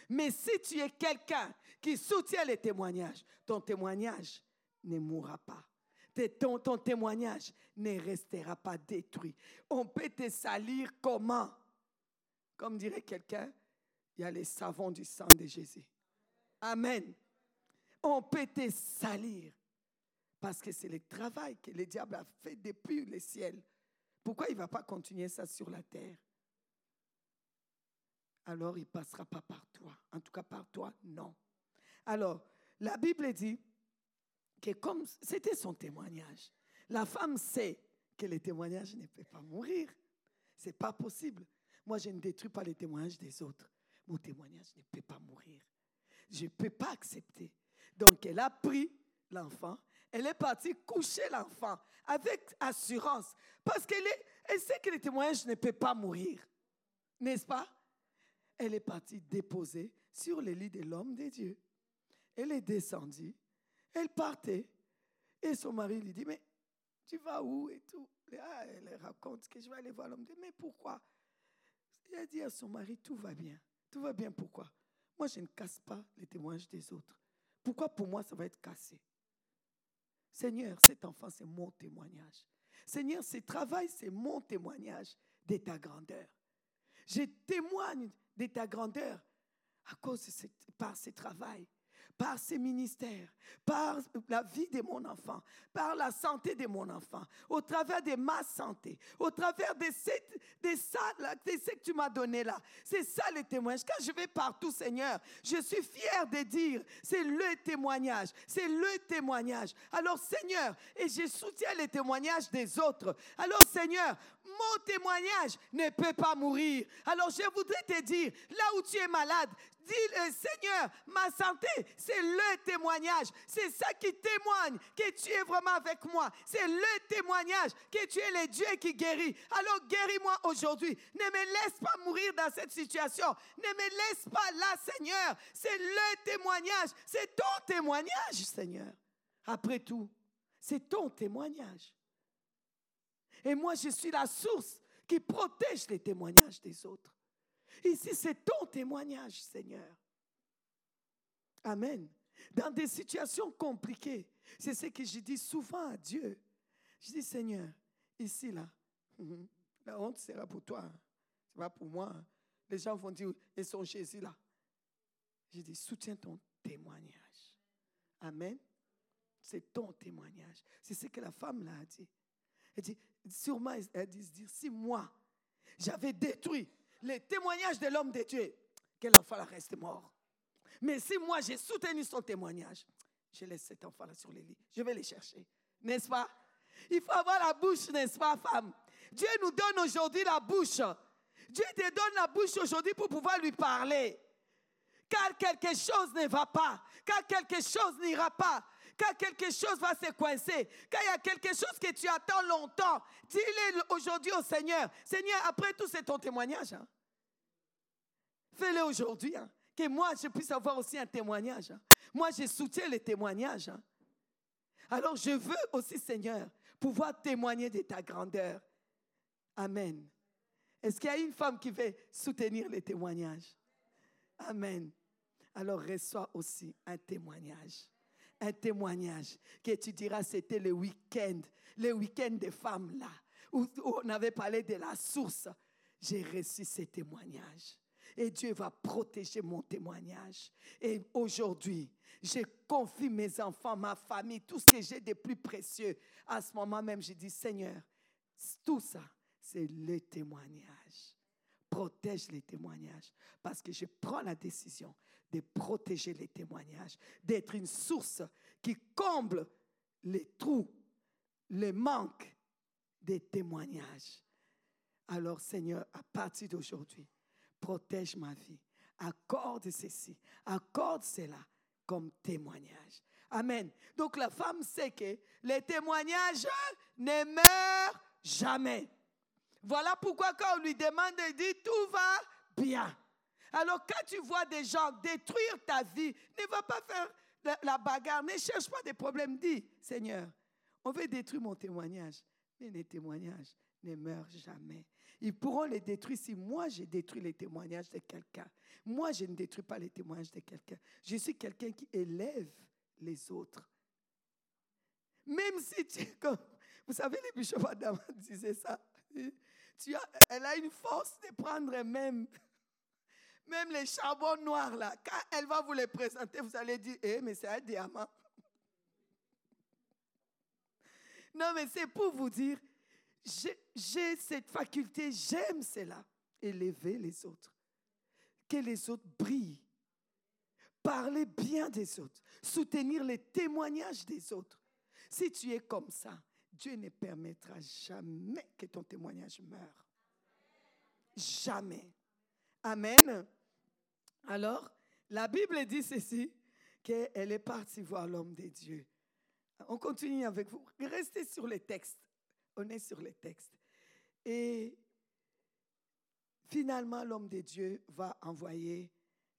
Mais si tu es quelqu'un qui soutient les témoignages, ton témoignage ne mourra pas. Ton, ton témoignage ne restera pas détruit. On peut te salir comment? Comme dirait quelqu'un, il y a les savons du sang de Jésus. Amen. On peut te salir parce que c'est le travail que le diable a fait depuis le ciel. Pourquoi il ne va pas continuer ça sur la terre? Alors il ne passera pas par toi. En tout cas, par toi, non. Alors, la Bible dit que comme c'était son témoignage, la femme sait que le témoignage ne peut pas mourir. Ce n'est pas possible. Moi, je ne détruis pas les témoignages des autres. Mon témoignage ne peut pas mourir. Je ne peux pas accepter. Donc, elle a pris l'enfant. Elle est partie coucher l'enfant avec assurance parce qu'elle elle sait que le témoignage ne peut pas mourir. N'est-ce pas? Elle est partie déposer sur le lit de l'homme de Dieu. Elle est descendue. Elle partait. Et son mari lui dit, mais tu vas où et tout? Ah, elle raconte que je vais aller voir l'homme de Dieu. Mais pourquoi? Elle dit à son mari, tout va bien. Tout va bien, pourquoi? Moi, je ne casse pas les témoignages des autres. Pourquoi pour moi, ça va être cassé? Seigneur, cet enfant, c'est mon témoignage. Seigneur, ce travail, c'est mon témoignage de ta grandeur. Je témoigne de ta grandeur à cause de par ce travail par ses ministères, par la vie de mon enfant, par la santé de mon enfant, au travers de ma santé, au travers de, de, de ce que tu m'as donné là. C'est ça le témoignage. Quand je vais partout, Seigneur, je suis fier de dire, c'est le témoignage, c'est le témoignage. Alors Seigneur, et je soutiens les témoignages des autres. Alors Seigneur, mon témoignage ne peut pas mourir. Alors je voudrais te dire, là où tu es malade, dis Seigneur, ma santé, c'est le témoignage. C'est ça qui témoigne que tu es vraiment avec moi. C'est le témoignage que tu es le Dieu qui guérit. Alors guéris-moi aujourd'hui. Ne me laisse pas mourir dans cette situation. Ne me laisse pas là, Seigneur. C'est le témoignage. C'est ton témoignage, Seigneur. Après tout, c'est ton témoignage. Et moi, je suis la source qui protège les témoignages des autres. Ici, c'est ton témoignage, Seigneur. Amen. Dans des situations compliquées, c'est ce que je dis souvent à Dieu. Je dis, Seigneur, ici, là, la honte sera pour toi. Ce pas pour moi. Les gens vont dire, ils sont Jésus là. Je dis, soutiens ton témoignage. Amen. C'est ton témoignage. C'est ce que la femme là a dit. Elle dit, sûrement, elle dit, dire, si moi, j'avais détruit les témoignages de l'homme de Dieu, que l'enfant reste mort? Mais si moi, j'ai soutenu son témoignage, je laisse cet enfant-là sur les lits. Je vais les chercher. N'est-ce pas? Il faut avoir la bouche, n'est-ce pas, femme? Dieu nous donne aujourd'hui la bouche. Dieu te donne la bouche aujourd'hui pour pouvoir lui parler. Car quelque chose ne va pas, car quelque chose n'ira pas, car quelque chose va se coincer, car il y a quelque chose que tu attends longtemps. Dis-le aujourd'hui au Seigneur. Seigneur, après tout, c'est ton témoignage. Hein. Fais-le aujourd'hui. Hein. Que moi, je puisse avoir aussi un témoignage. Hein. Moi, je soutiens les témoignages. Alors, je veux aussi, Seigneur, pouvoir témoigner de ta grandeur. Amen. Est-ce qu'il y a une femme qui veut soutenir les témoignages? Amen. Alors reçois aussi un témoignage. Un témoignage que tu diras, c'était le week-end, le week-end des femmes là, où, on avait parlé de la source. J'ai reçu ces témoignages. Et Dieu va protéger mon témoignage. Et aujourd'hui, je confie mes enfants, ma famille, tout ce que j'ai de plus précieux. À ce moment même, j'ai dit, Seigneur, tout ça, c'est le témoignage. Protège les témoignages. Parce que je prends la décision de protéger les témoignages, d'être une source qui comble les trous, les manques des témoignages. Alors Seigneur, à partir d'aujourd'hui, protège ma vie. Accorde ceci, accorde cela comme témoignage. Amen. Donc la femme sait que les témoignages ne meurent jamais. Voilà pourquoi quand on lui demande, il dit, tout va bien. Alors quand tu vois des gens détruire ta vie, ne va pas faire la, bagarre, ne cherche pas des problèmes. Dis, Seigneur, on veut détruire mon témoignage. Mais les témoignages ne meurent jamais. Ils pourront les détruire si moi j'ai détruit les témoignages de quelqu'un. Moi, je ne détruis pas les témoignages de quelqu'un. Je suis quelqu'un qui élève les autres. Même si tu comme, vous savez, les bishops Adam disaient ça. Tu as, elle a une force de prendre même, même les charbons noirs là. Quand elle va vous les présenter, vous allez dire, eh, mais c'est un diamant. Non, mais c'est pour vous dire, j'ai cette faculté, j'aime cela. Élever les autres. Que les autres brillent. Parler bien des autres. Soutenir les témoignages des autres. Si tu es comme ça, Dieu ne permettra jamais que ton témoignage meure. Jamais. Amen. Alors, la Bible dit ceci, qu'elle est partie voir l'homme de Dieu. On continue avec vous. Restez sur les textes. On est sur les textes. Et finalement, l'homme de Dieu va envoyer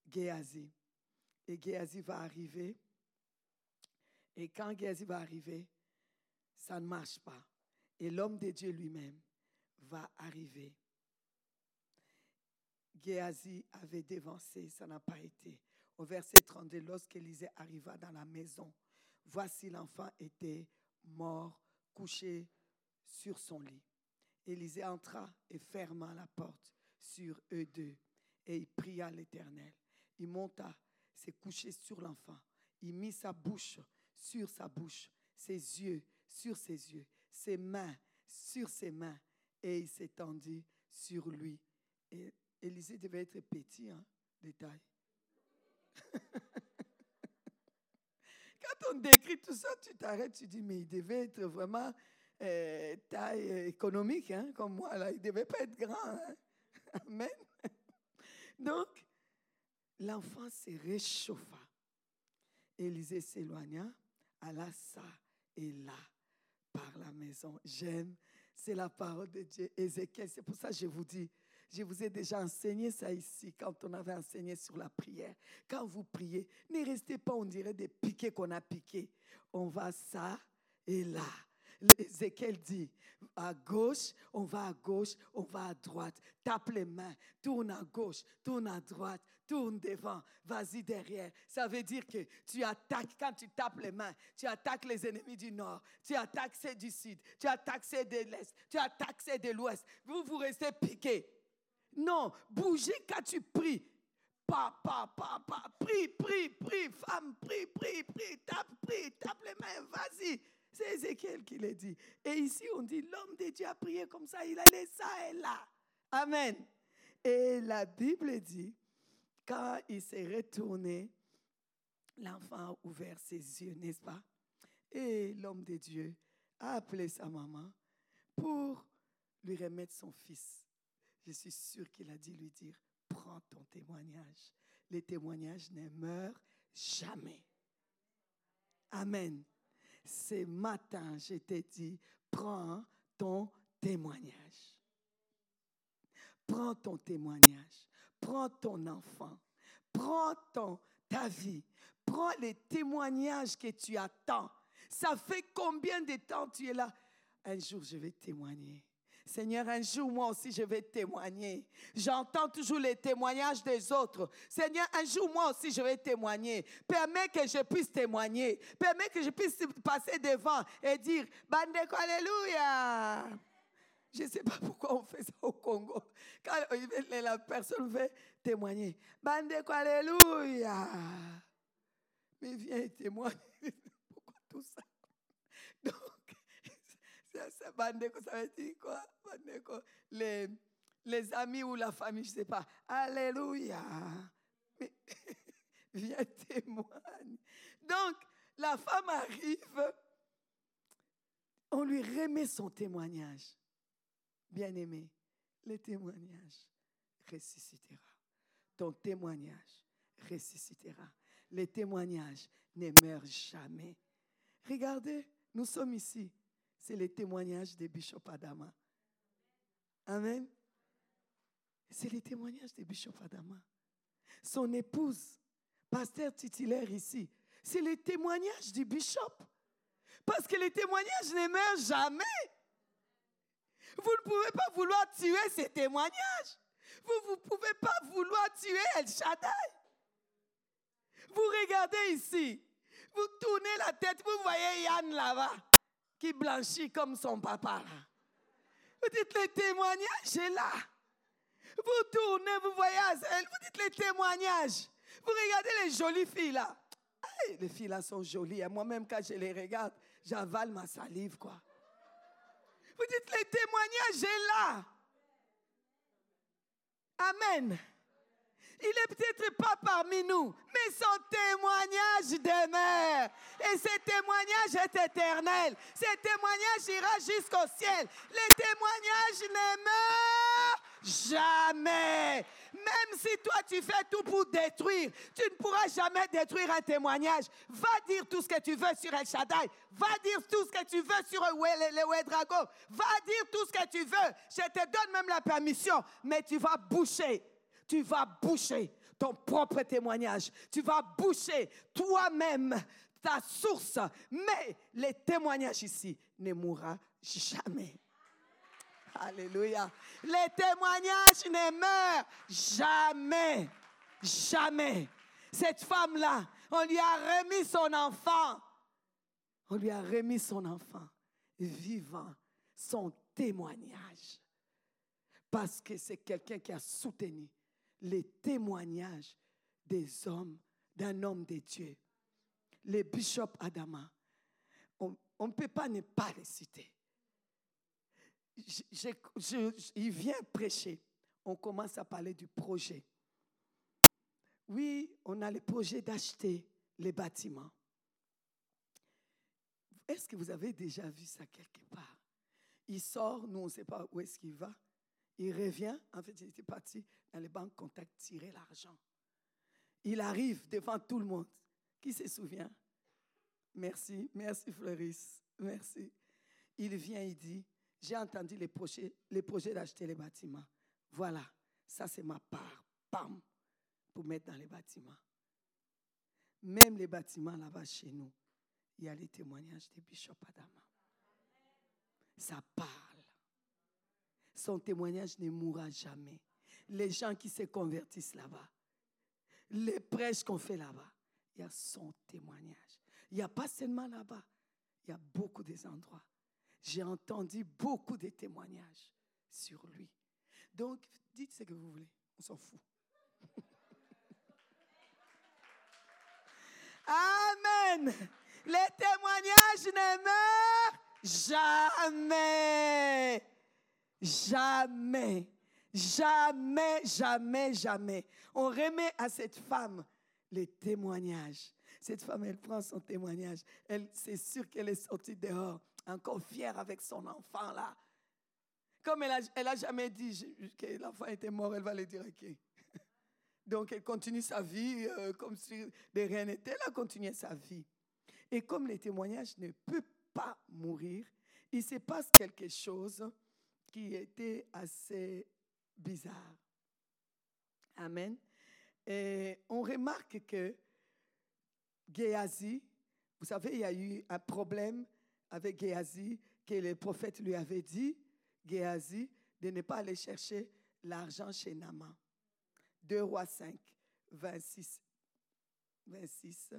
Géasi. Et Géasi va arriver. Et quand Géasi va arriver, ça ne marche pas. Et l'homme de Dieu lui-même va arriver. Géasi avait dévancé, ça n'a pas été. Au verset 32, lorsqu'Élisée arriva dans la maison, voici l'enfant était mort, couché sur son lit. Élisée entra et ferma la porte sur eux deux. Et il pria l'Éternel. Il monta, s'est couché sur l'enfant. Il mit sa bouche sur sa bouche, ses yeux sur ses yeux, ses mains sur ses mains, et il s'étendit sur lui. Élisée devait être petit, hein, détail. Quand on décrit tout ça, tu t'arrêtes, tu dis, mais il devait être vraiment euh, taille économique, hein, comme moi, là. Il ne devait pas être grand. Hein. Amen. Donc, l'enfant se réchauffa. Élisée s'éloigna, alla ça et là par la maison. J'aime, c'est la parole de Dieu. Ézéchiel, c'est pour ça que je vous dis, je vous ai déjà enseigné ça ici quand on avait enseigné sur la prière. Quand vous priez, ne restez pas, on dirait des piquets qu'on a piqués. On va ça et là. Ézéchiel dit, à gauche, on va à gauche, on va à droite. Tape les mains, tourne à gauche, tourne à droite, tourne devant, vas-y derrière. Ça veut dire que tu attaques, quand tu tapes les mains, tu attaques les ennemis du nord, tu attaques ceux du sud, tu attaques ceux de l'est, tu attaques ceux de l'ouest. Vous, vous restez piqués. Non, bougez quand tu pries. Pa, pa, pa, pa. Prie, prie, prie. Femme, prie, prie, prie. Tape, prie, tape les mains. Vas-y. C'est Ézéchiel qui l'a dit. Et ici, on dit, l'homme de Dieu a prié comme ça. Il allait ça et là. Amen. Et la Bible dit, quand il s'est retourné, l'enfant a ouvert ses yeux, n'est-ce pas? Et l'homme de Dieu a appelé sa maman pour lui remettre son fils. Je suis sûr qu'il a dit lui dire, prends ton témoignage. Les témoignages ne meurent jamais. Amen. Ce matin, je t'ai dit, prends ton témoignage. Prends ton témoignage. Prends ton enfant. Prends ton, ta vie. Prends les témoignages que tu attends. Ça fait combien de temps tu es là? Un jour, je vais témoigner. Seigneur, un jour, moi aussi, je vais témoigner. J'entends toujours les témoignages des autres. Seigneur, un jour, moi aussi, je vais témoigner. Permets que je puisse témoigner. Permets que je puisse passer devant et dire, Bandeko, Alléluia. Je ne sais pas pourquoi on fait ça au Congo. Quand la personne veut témoigner, Bandeko, Alléluia. Mais viens témoigner. Pourquoi tout ça, Bandeko, ça veut dire quoi? Bandeko, les, les amis ou la famille, je ne sais pas. Alléluia. Viens témoigner. Donc, la femme arrive, on lui remet son témoignage. Bien-aimé, le témoignage ressuscitera. Ton témoignage ressuscitera. Les témoignages ne meurent jamais. Regardez, nous sommes ici. C'est le témoignage de Bishop Adama. Amen. C'est le témoignage de Bishop Adama. Son épouse, pasteur titulaire ici, c'est le témoignage du bishop. Parce que les témoignages ne meurent jamais. Vous ne pouvez pas vouloir tuer ces témoignages. Vous ne pouvez pas vouloir tuer El Shaddai. Vous regardez ici. Vous tournez la tête, vous voyez Yann là-bas, qui blanchit comme son papa. Vous dites le témoignage est là. Vous tournez, vous voyez vous dites le témoignage. Vous regardez les jolies filles là. les filles là sont jolies. Moi-même, quand je les regarde, j'avale ma salive, quoi. Vous dites, le témoignage est là. Amen. Il est peut-être pas parmi nous, mais son témoignage demeure. Et ce témoignage est éternel. Ce témoignage ira jusqu'au ciel. Les témoignages ne meurent jamais. Même si toi tu fais tout pour détruire, tu ne pourras jamais détruire un témoignage. Va dire tout ce que tu veux sur El Shaddai. Va dire tout ce que tu veux sur le Dragon. Va dire tout ce que tu veux. Je te donne même la permission, mais tu vas boucher tu vas boucher ton propre témoignage. Tu vas boucher toi-même ta source. Mais les témoignages ici ne mourra jamais. Alléluia. Les témoignages ne meurent jamais. Jamais. Cette femme-là, on lui a remis son enfant. On lui a remis son enfant vivant, son témoignage. Parce que c'est quelqu'un qui a soutenu les témoignages des hommes, d'un homme de Dieu. Les bishops Adama, on ne peut pas ne pas les citer. il vient prêcher. On commence à parler du projet. Oui, on a le projet d'acheter les bâtiments. Est-ce que vous avez déjà vu ça quelque part? Il sort, nous on ne sait pas où est-ce qu'il va. Il revient, en fait, il était parti dans les banques contact tirer l'argent. Il arrive devant tout le monde. Qui se souvient? Merci, merci Fleuris, merci. Il vient, il dit, j'ai entendu les projets, d'acheter les bâtiments. Voilà, ça c'est ma part, pam, pour mettre dans les bâtiments. Même les bâtiments là-bas chez nous, il y a les témoignages des Bishop Adama. Ça part son témoignage ne mourra jamais. Les gens qui se convertissent là-bas, les prêches qu'on fait là-bas, il y a son témoignage. Il n'y a pas seulement là-bas, il y a beaucoup des endroits. J'ai entendu beaucoup de témoignages sur lui. Donc, dites ce que vous voulez, on s'en fout. Amen. Les témoignages ne meurent jamais. Jamais. Jamais, jamais, jamais. On remet à cette femme les témoignages. Cette femme, elle prend son témoignage. Elle, c'est sûr qu'elle est sortie dehors, encore fière avec son enfant là. Comme elle a, elle a jamais dit que l'enfant était mort, elle va le dire ok. Donc elle continue sa vie euh, comme si de rien n'était. Elle a continué sa vie. Et comme les témoignages ne peuvent pas mourir, il se passe quelque chose qui était assez bizarre. Amen. Et on remarque que Géasi, vous savez, il y a eu un problème avec Géasi que le prophète lui avait dit, Géasi, de ne pas aller chercher l'argent chez Naman. 2 rois 5, 26. 26.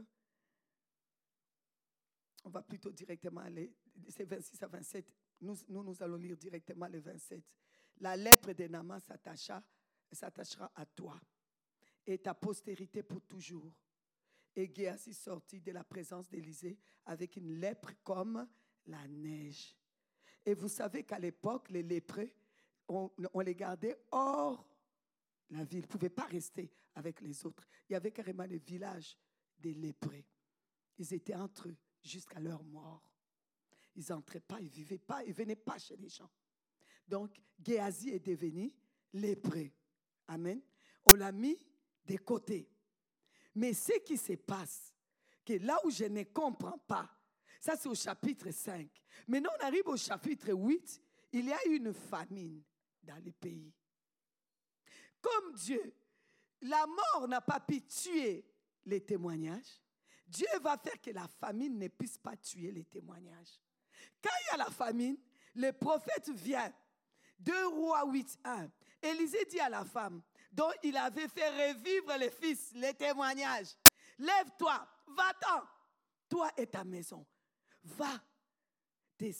On va plutôt directement aller, c'est 26 à 27. Nous, allons lire directement le 27. La lèpre de Naman s'attachera à toi et ta postérité pour toujours. Et Géasi sortit de la présence d'Élysée avec une lèpre comme la neige. Et vous savez qu'à l'époque, les lépreux, on, on, les gardait hors la ville. Ils ne pouvaient pas rester avec les autres. Il y avait carrément le village des lépreux. Ils étaient entre eux jusqu'à leur mort. Ils n'entraient pas, ils ne vivaient pas, ils ne venaient pas chez les gens. Donc, Géasi est devenu lépreux. Amen. On l'a mis des côtés. Mais ce qui se passe, que là où je ne comprends pas, ça c'est au chapitre 5. Maintenant, on arrive au chapitre 8, il y a une famine dans le pays. Comme Dieu, la mort n'a pas pu tuer les témoignages, Dieu va faire que la famine ne puisse pas tuer les témoignages. Quand il y a la famine, le prophète vient. 2 rois 8, 1. Élisée dit à la femme, dont il avait fait revivre les fils, les témoignages, lève-toi, va-t'en, toi et ta maison. Va te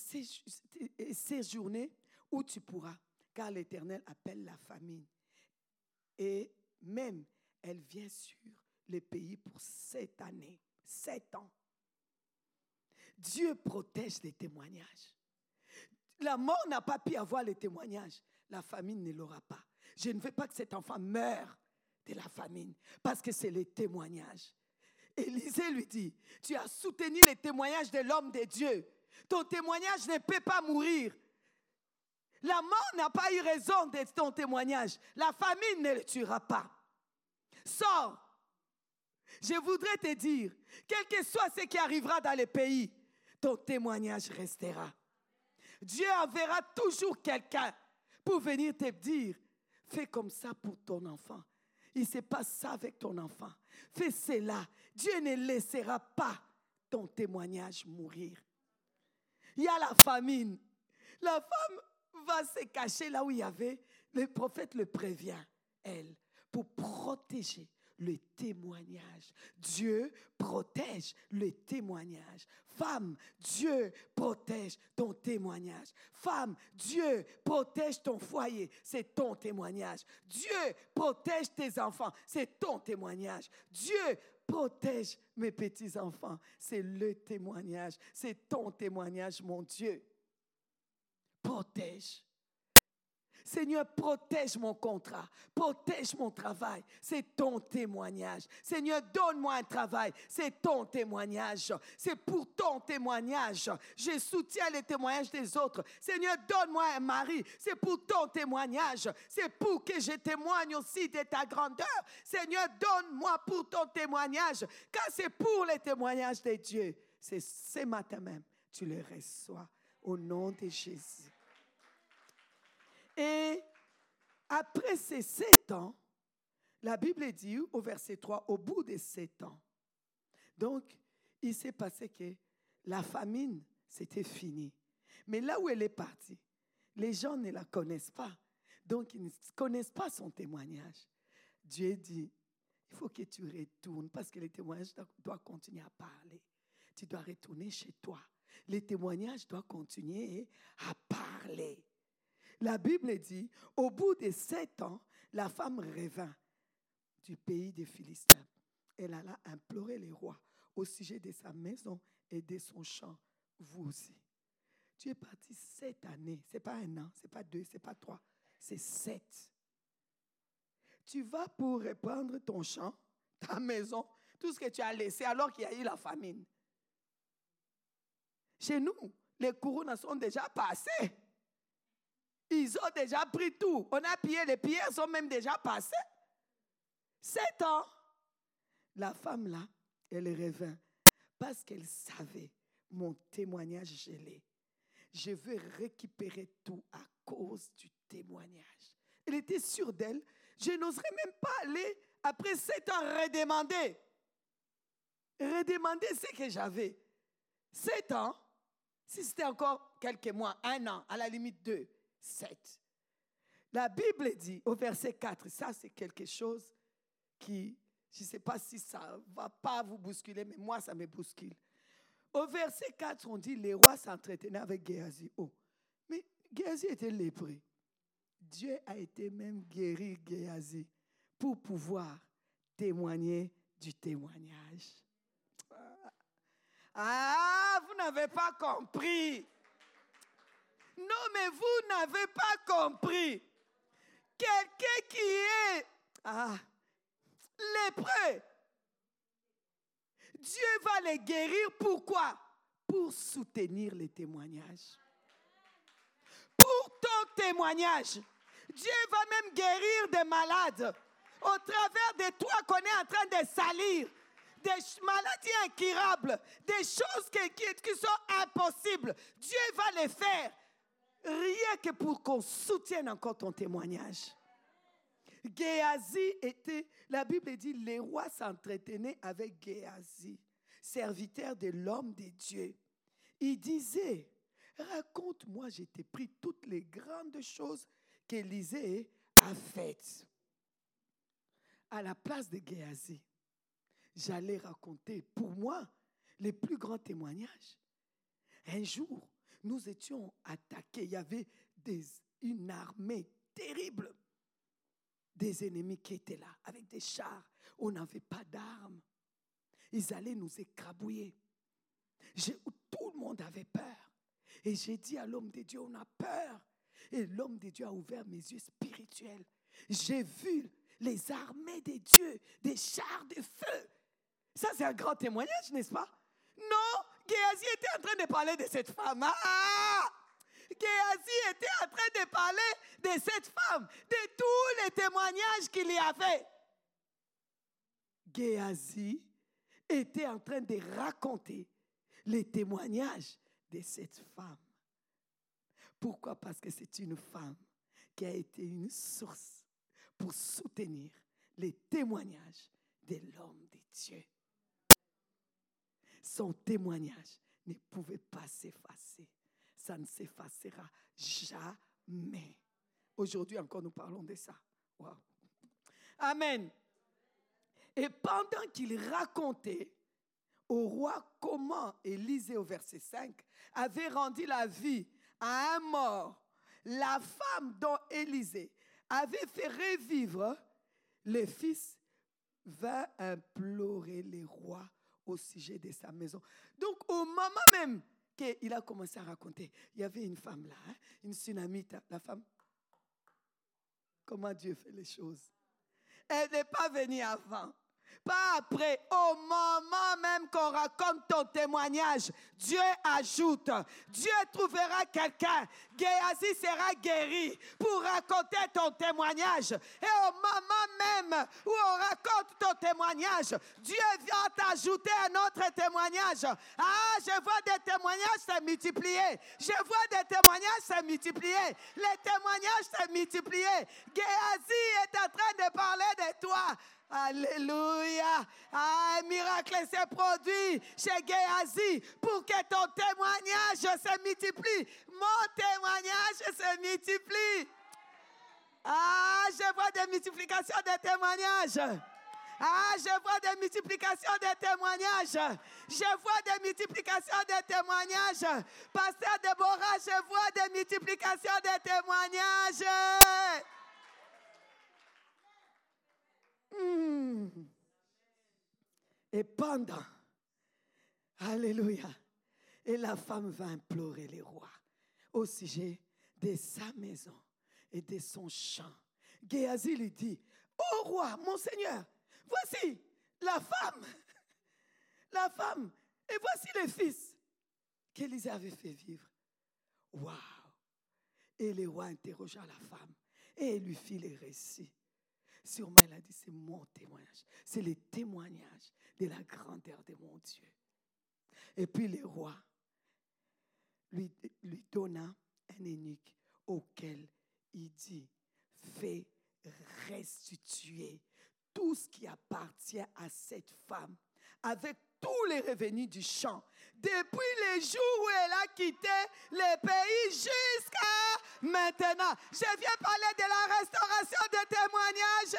séjourner où tu pourras, car l'Éternel appelle la famine. Et même, elle vient sur le pays pour sept années, sept ans. Dieu protège les témoignages. La mort n'a pas pu avoir les témoignages. La famine ne l'aura pas. Je ne veux pas que cet enfant meure de la famine parce que c'est les témoignages. Élisée lui dit, tu as soutenu les témoignages de l'homme de Dieu. Ton témoignage ne peut pas mourir. La mort n'a pas eu raison d'être ton témoignage. La famine ne le tuera pas. Sors. Je voudrais te dire, quel que soit ce qui arrivera dans le pays, ton témoignage restera. Dieu enverra toujours quelqu'un pour venir te dire, fais comme ça pour ton enfant. Il se passe ça avec ton enfant. Fais cela. Dieu ne laissera pas ton témoignage mourir. Il y a la famine. La femme va se cacher là où il y avait. Le prophète le prévient, elle, pour protéger le témoignage. Dieu protège le témoignage. Femme, Dieu protège ton témoignage. Femme, Dieu protège ton foyer. C'est ton témoignage. Dieu protège tes enfants. C'est ton témoignage. Dieu protège mes petits-enfants. C'est le témoignage. C'est ton témoignage, mon Dieu. Protège. Seigneur, protège mon contrat, protège mon travail. C'est ton témoignage. Seigneur, donne-moi un travail. C'est ton témoignage. C'est pour ton témoignage. Je soutiens les témoignages des autres. Seigneur, donne-moi un mari. C'est pour ton témoignage. C'est pour que je témoigne aussi de ta grandeur. Seigneur, donne-moi pour ton témoignage. Car c'est pour les témoignages de Dieu. C'est ce matin même. Tu les reçois au nom de Jésus. Et après ces sept ans, la Bible dit au verset 3, au bout de sept ans, donc il s'est passé que la famine, c'était fini. Mais là où elle est partie, les gens ne la connaissent pas. Donc ils ne connaissent pas son témoignage. Dieu dit, il faut que tu retournes parce que le témoignage doit continuer à parler. Tu dois retourner chez toi. Les témoignages doivent continuer à parler. La Bible dit, au bout de sept ans, la femme revint du pays des Philistins. Elle alla implorer les rois au sujet de sa maison et de son champ, vous aussi. Tu es parti sept années. Ce n'est pas un an, ce n'est pas deux, ce n'est pas trois, c'est sept. Tu vas pour répandre ton champ, ta maison, tout ce que tu as laissé alors qu'il y a eu la famine. Chez nous, les couronnes sont déjà passées. Ils ont déjà pris tout. On a pillé, les pierres sont même déjà passées. Sept ans. La femme là, elle revint parce qu'elle savait mon témoignage gelé. Je veux récupérer tout à cause du témoignage. Elle était sûre d'elle. Je n'oserais même pas aller après sept ans redemander. Redemander ce que j'avais. Sept ans, si c'était encore quelques mois, un an, à la limite deux, sept. La Bible dit au verset 4, ça c'est quelque chose qui, je ne sais pas si ça va pas vous bousculer, mais moi ça me bouscule. Au verset 4, on dit, les rois s'entretenaient avec Géasi. Oh, mais Géasi était lépreux. Dieu a été même guéri Géasi pour pouvoir témoigner du témoignage. Ah, vous n'avez pas compris. Non, mais vous n'avez pas compris. Quelqu'un qui est ah, lépreux, Dieu va les guérir. Pourquoi? Pour soutenir les témoignages. Pour ton témoignage. Dieu va même guérir des malades au travers de toi qu'on est en train de salir. Des maladies incurables, des choses qui, qui sont impossibles. Dieu va les faire. Rien que pour qu'on soutienne encore ton témoignage. Géasi était, la Bible dit, les rois s'entretenaient avec Géasi, serviteur de l'homme de Dieu. Il disait, raconte-moi, j'ai pris toutes les grandes choses qu'Élisée a faites. À la place de Géasi, j'allais raconter pour moi les plus grands témoignages. Un jour, nous étions attaqués. Il y avait des, une armée terrible des ennemis qui étaient là, avec des chars. On n'avait pas d'armes. Ils allaient nous écrabouiller. Tout le monde avait peur. Et j'ai dit à l'homme de Dieu, on a peur. Et l'homme de Dieu a ouvert mes yeux spirituels. J'ai vu les armées de Dieu, des chars de feu. Ça, c'est un grand témoignage, n'est-ce pas? Non, Géasi était en train de parler de cette femme. Ah! Géasi était en train de parler de cette femme, de tous les témoignages qu'il y avait. Géasi était en train de raconter les témoignages de cette femme. Pourquoi? Parce que c'est une femme qui a été une source pour soutenir les témoignages de l'homme de Dieu. Son témoignage ne pouvait pas s'effacer ça ne s'effacera jamais. Aujourd'hui encore, nous parlons de ça. Amen. Et pendant qu'il racontait au roi comment Élisée, au verset 5, avait rendu la vie à un mort, la femme dont Élisée avait fait revivre, le fils vint implorer les rois au sujet de sa maison. Donc au moment même il a commencé à raconter. Il y avait une femme là, hein, une tsunamite, la femme. Comment Dieu fait les choses. Elle n'est pas venue avant. Pas après, au moment même qu'on raconte ton témoignage, Dieu ajoute, Dieu trouvera quelqu'un, Géasi sera guéri pour raconter ton témoignage. Et au moment même où on raconte ton témoignage, Dieu vient t'ajouter un autre témoignage. Ah, je vois des témoignages se multiplier. Je vois des témoignages se multiplier. Les témoignages se multiplier. Géasi est en train de parler de toi. Alléluia. Ah, un miracle s'est produit chez Géasi pour que ton témoignage se multiplie. Mon témoignage se multiplie. Ah, je vois des multiplications de témoignages. Ah, je vois des multiplications de témoignages. Je vois des multiplications de témoignages. Pasteur Déborah, je vois des multiplications de témoignages. Hmm. Et pendant Alléluia. Et la femme va implorer les rois au sujet de sa maison et de son champ. Géasi lui dit, Ô roi, mon Seigneur, voici la femme, la femme, et voici le fils qu'Élisée avait fait vivre. Waouh! Et le roi interrogea la femme et lui fit les récits. Sûrement, elle a dit, c'est mon témoignage. C'est le témoignage de la grandeur de mon Dieu. Et puis le roi lui, lui donna un eunuque auquel il dit, fais restituer tout ce qui appartient à cette femme avec tous les revenus du champ. Depuis le jour où elle a quitté le pays jusqu'à maintenant. Je viens parler de la restauration des témoignages.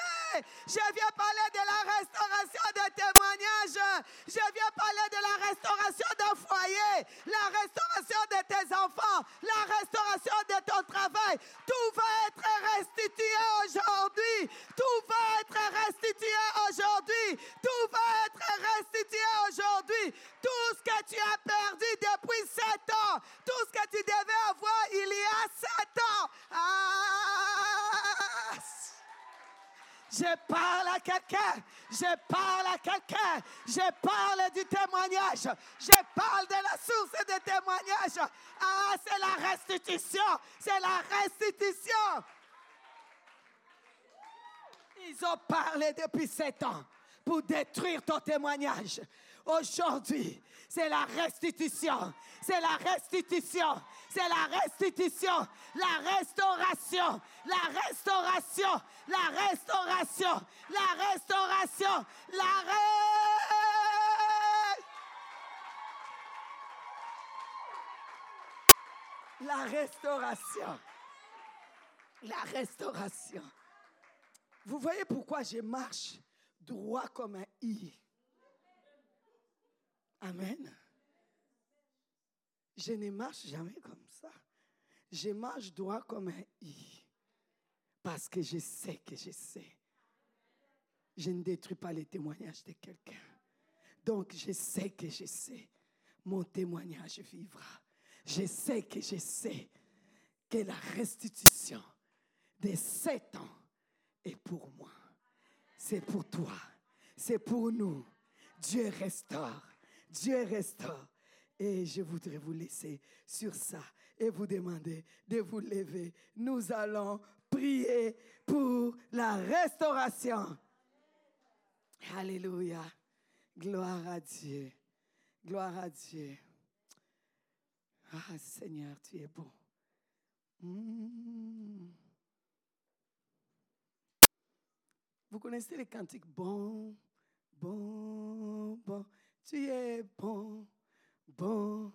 Je viens parler de la restauration des témoignages. Je viens parler de la restauration d'un foyer, la restauration de tes enfants, la restauration de ton travail. Tout va être restitué aujourd'hui. Tout va être restitué aujourd'hui. Tout va être restitué aujourd'hui. Que tu as perdu depuis sept ans, tout ce que tu devais avoir il y a sept ans. Ah! Je parle à quelqu'un, je parle à quelqu'un, je parle du témoignage, je parle de la source des témoignages. Ah, c'est la restitution, c'est la restitution. Ils ont parlé depuis sept ans pour détruire ton témoignage. Aujourd'hui, c'est la restitution. C'est la restitution. C'est la restitution. La restauration. La restauration. La restauration. La restauration. La La restauration. La restauration. Vous voyez pourquoi je marche droit comme un i? Amen. Je ne marche jamais comme ça. Je marche droit comme un i. Parce que je sais que je sais. Je ne détruis pas les témoignages de quelqu'un. Donc je sais que je sais. Mon témoignage vivra. Je sais que je sais que la restitution des sept ans est pour moi. C'est pour toi. C'est pour nous. Dieu restaure. Dieu restaure. Et je voudrais vous laisser sur ça et vous demander de vous lever. Nous allons prier pour la restauration. Alléluia. Gloire à Dieu. Gloire à Dieu. Ah Seigneur, tu es bon. Mm. Vous connaissez les cantiques? Bon, bon, bon. Tu es bon, bon.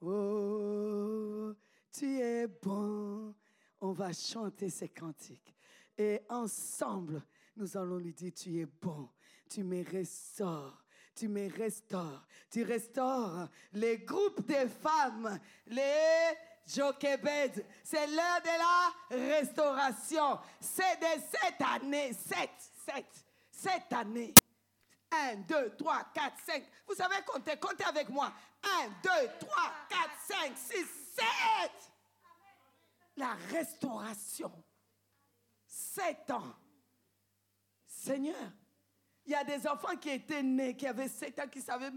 Oh, tu es bon. On va chanter ces cantiques. Et ensemble, nous allons lui dire, tu es bon. Tu me restaures. Tu me restaures. Tu restaures les groupes de femmes, les Jochebed. C'est l'heure de la restauration. C'est de cette année, sept, sept, cette année. 1, 2, 3, 4, 5. Vous savez compter, comptez avec moi. 1, 2, 3, 4, 5, 6, 7. La restauration. 7 ans. Seigneur, il y a des enfants qui étaient nés, qui avaient 7 ans, qui, savaient,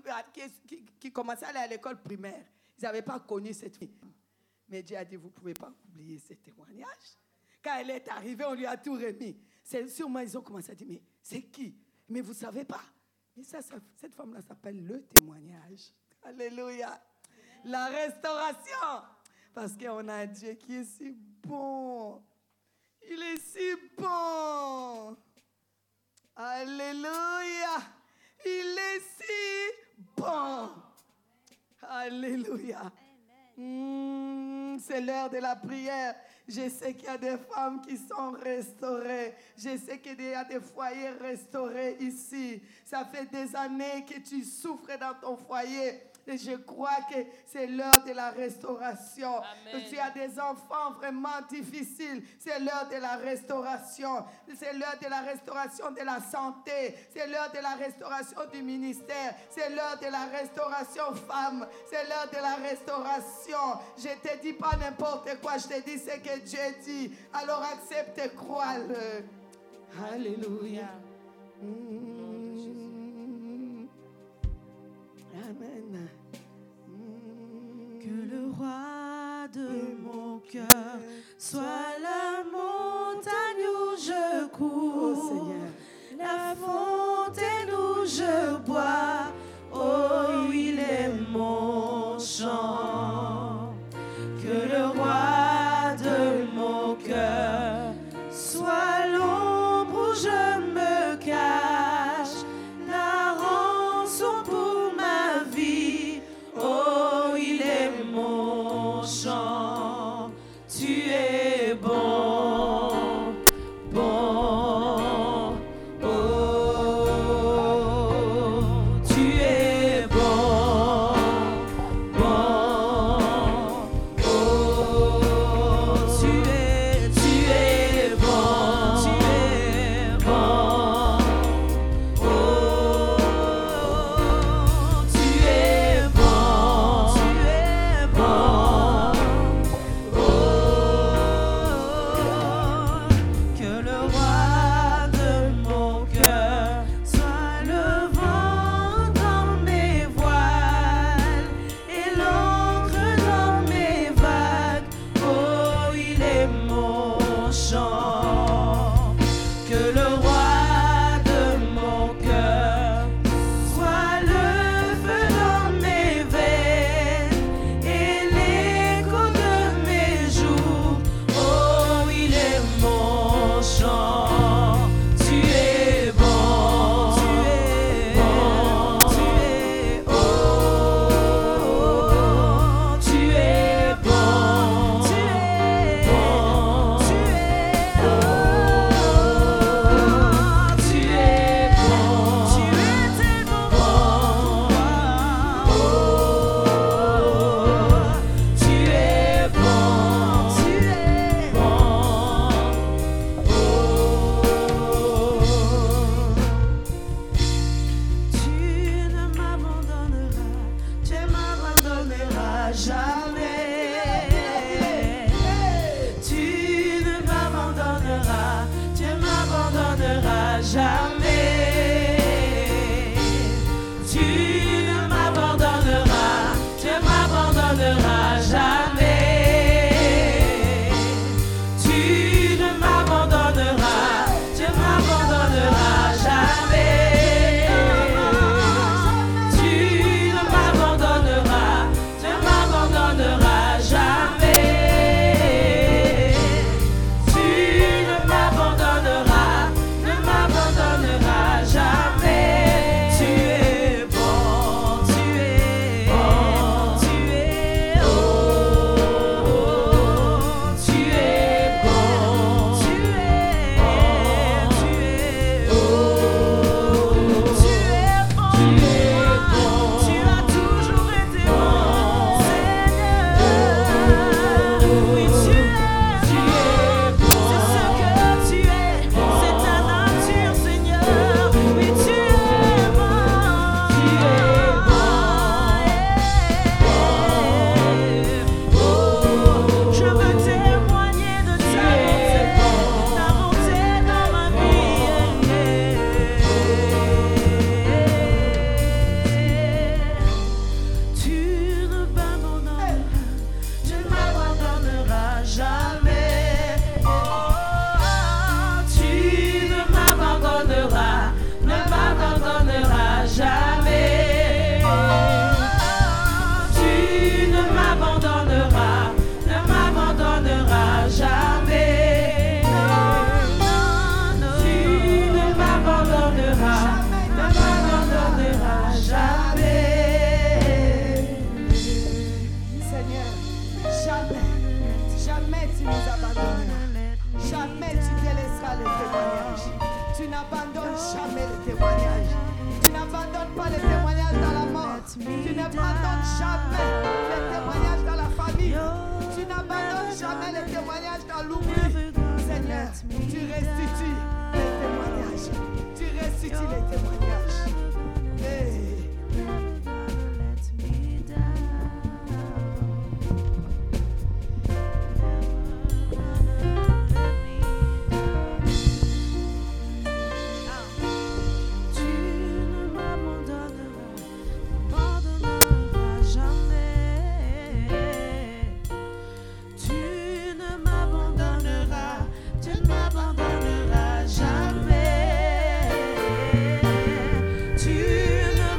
qui, commençaient à aller à l'école primaire. Ils n'avaient pas connu cette fille. Mais Dieu a dit, vous ne pouvez pas oublier ce témoignage. Quand elle est arrivée, on lui a tout remis. C'est sûrement, ils ont commencé à dire, mais c'est qui? Mais vous ne savez pas. Ça, cette femme-là s'appelle le témoignage. Alléluia. La restauration. Parce qu'on a un Dieu qui est si bon. Il est si bon. Alléluia. Il est si bon. Alléluia. Hmm, c'est l'heure de la prière. Je sais qu'il y a des femmes qui sont restaurées. Je sais qu'il y a des foyers restaurés ici. Ça fait des années que tu souffres dans ton foyer. Je crois que c'est l'heure de la restauration. Amen. Tu as des enfants vraiment difficiles. C'est l'heure de la restauration. C'est l'heure de la restauration de la santé. C'est l'heure de la restauration du ministère. C'est l'heure de la restauration femme. C'est l'heure de la restauration. Je ne te dis pas n'importe quoi. Je te dis ce que Dieu dit. Alors accepte et crois-le. Alléluia. Mm. Amen. Que le roi de mon cœur soit la montagne où je cours, oh, la fontaine où je bois. Oh, il est mon chant.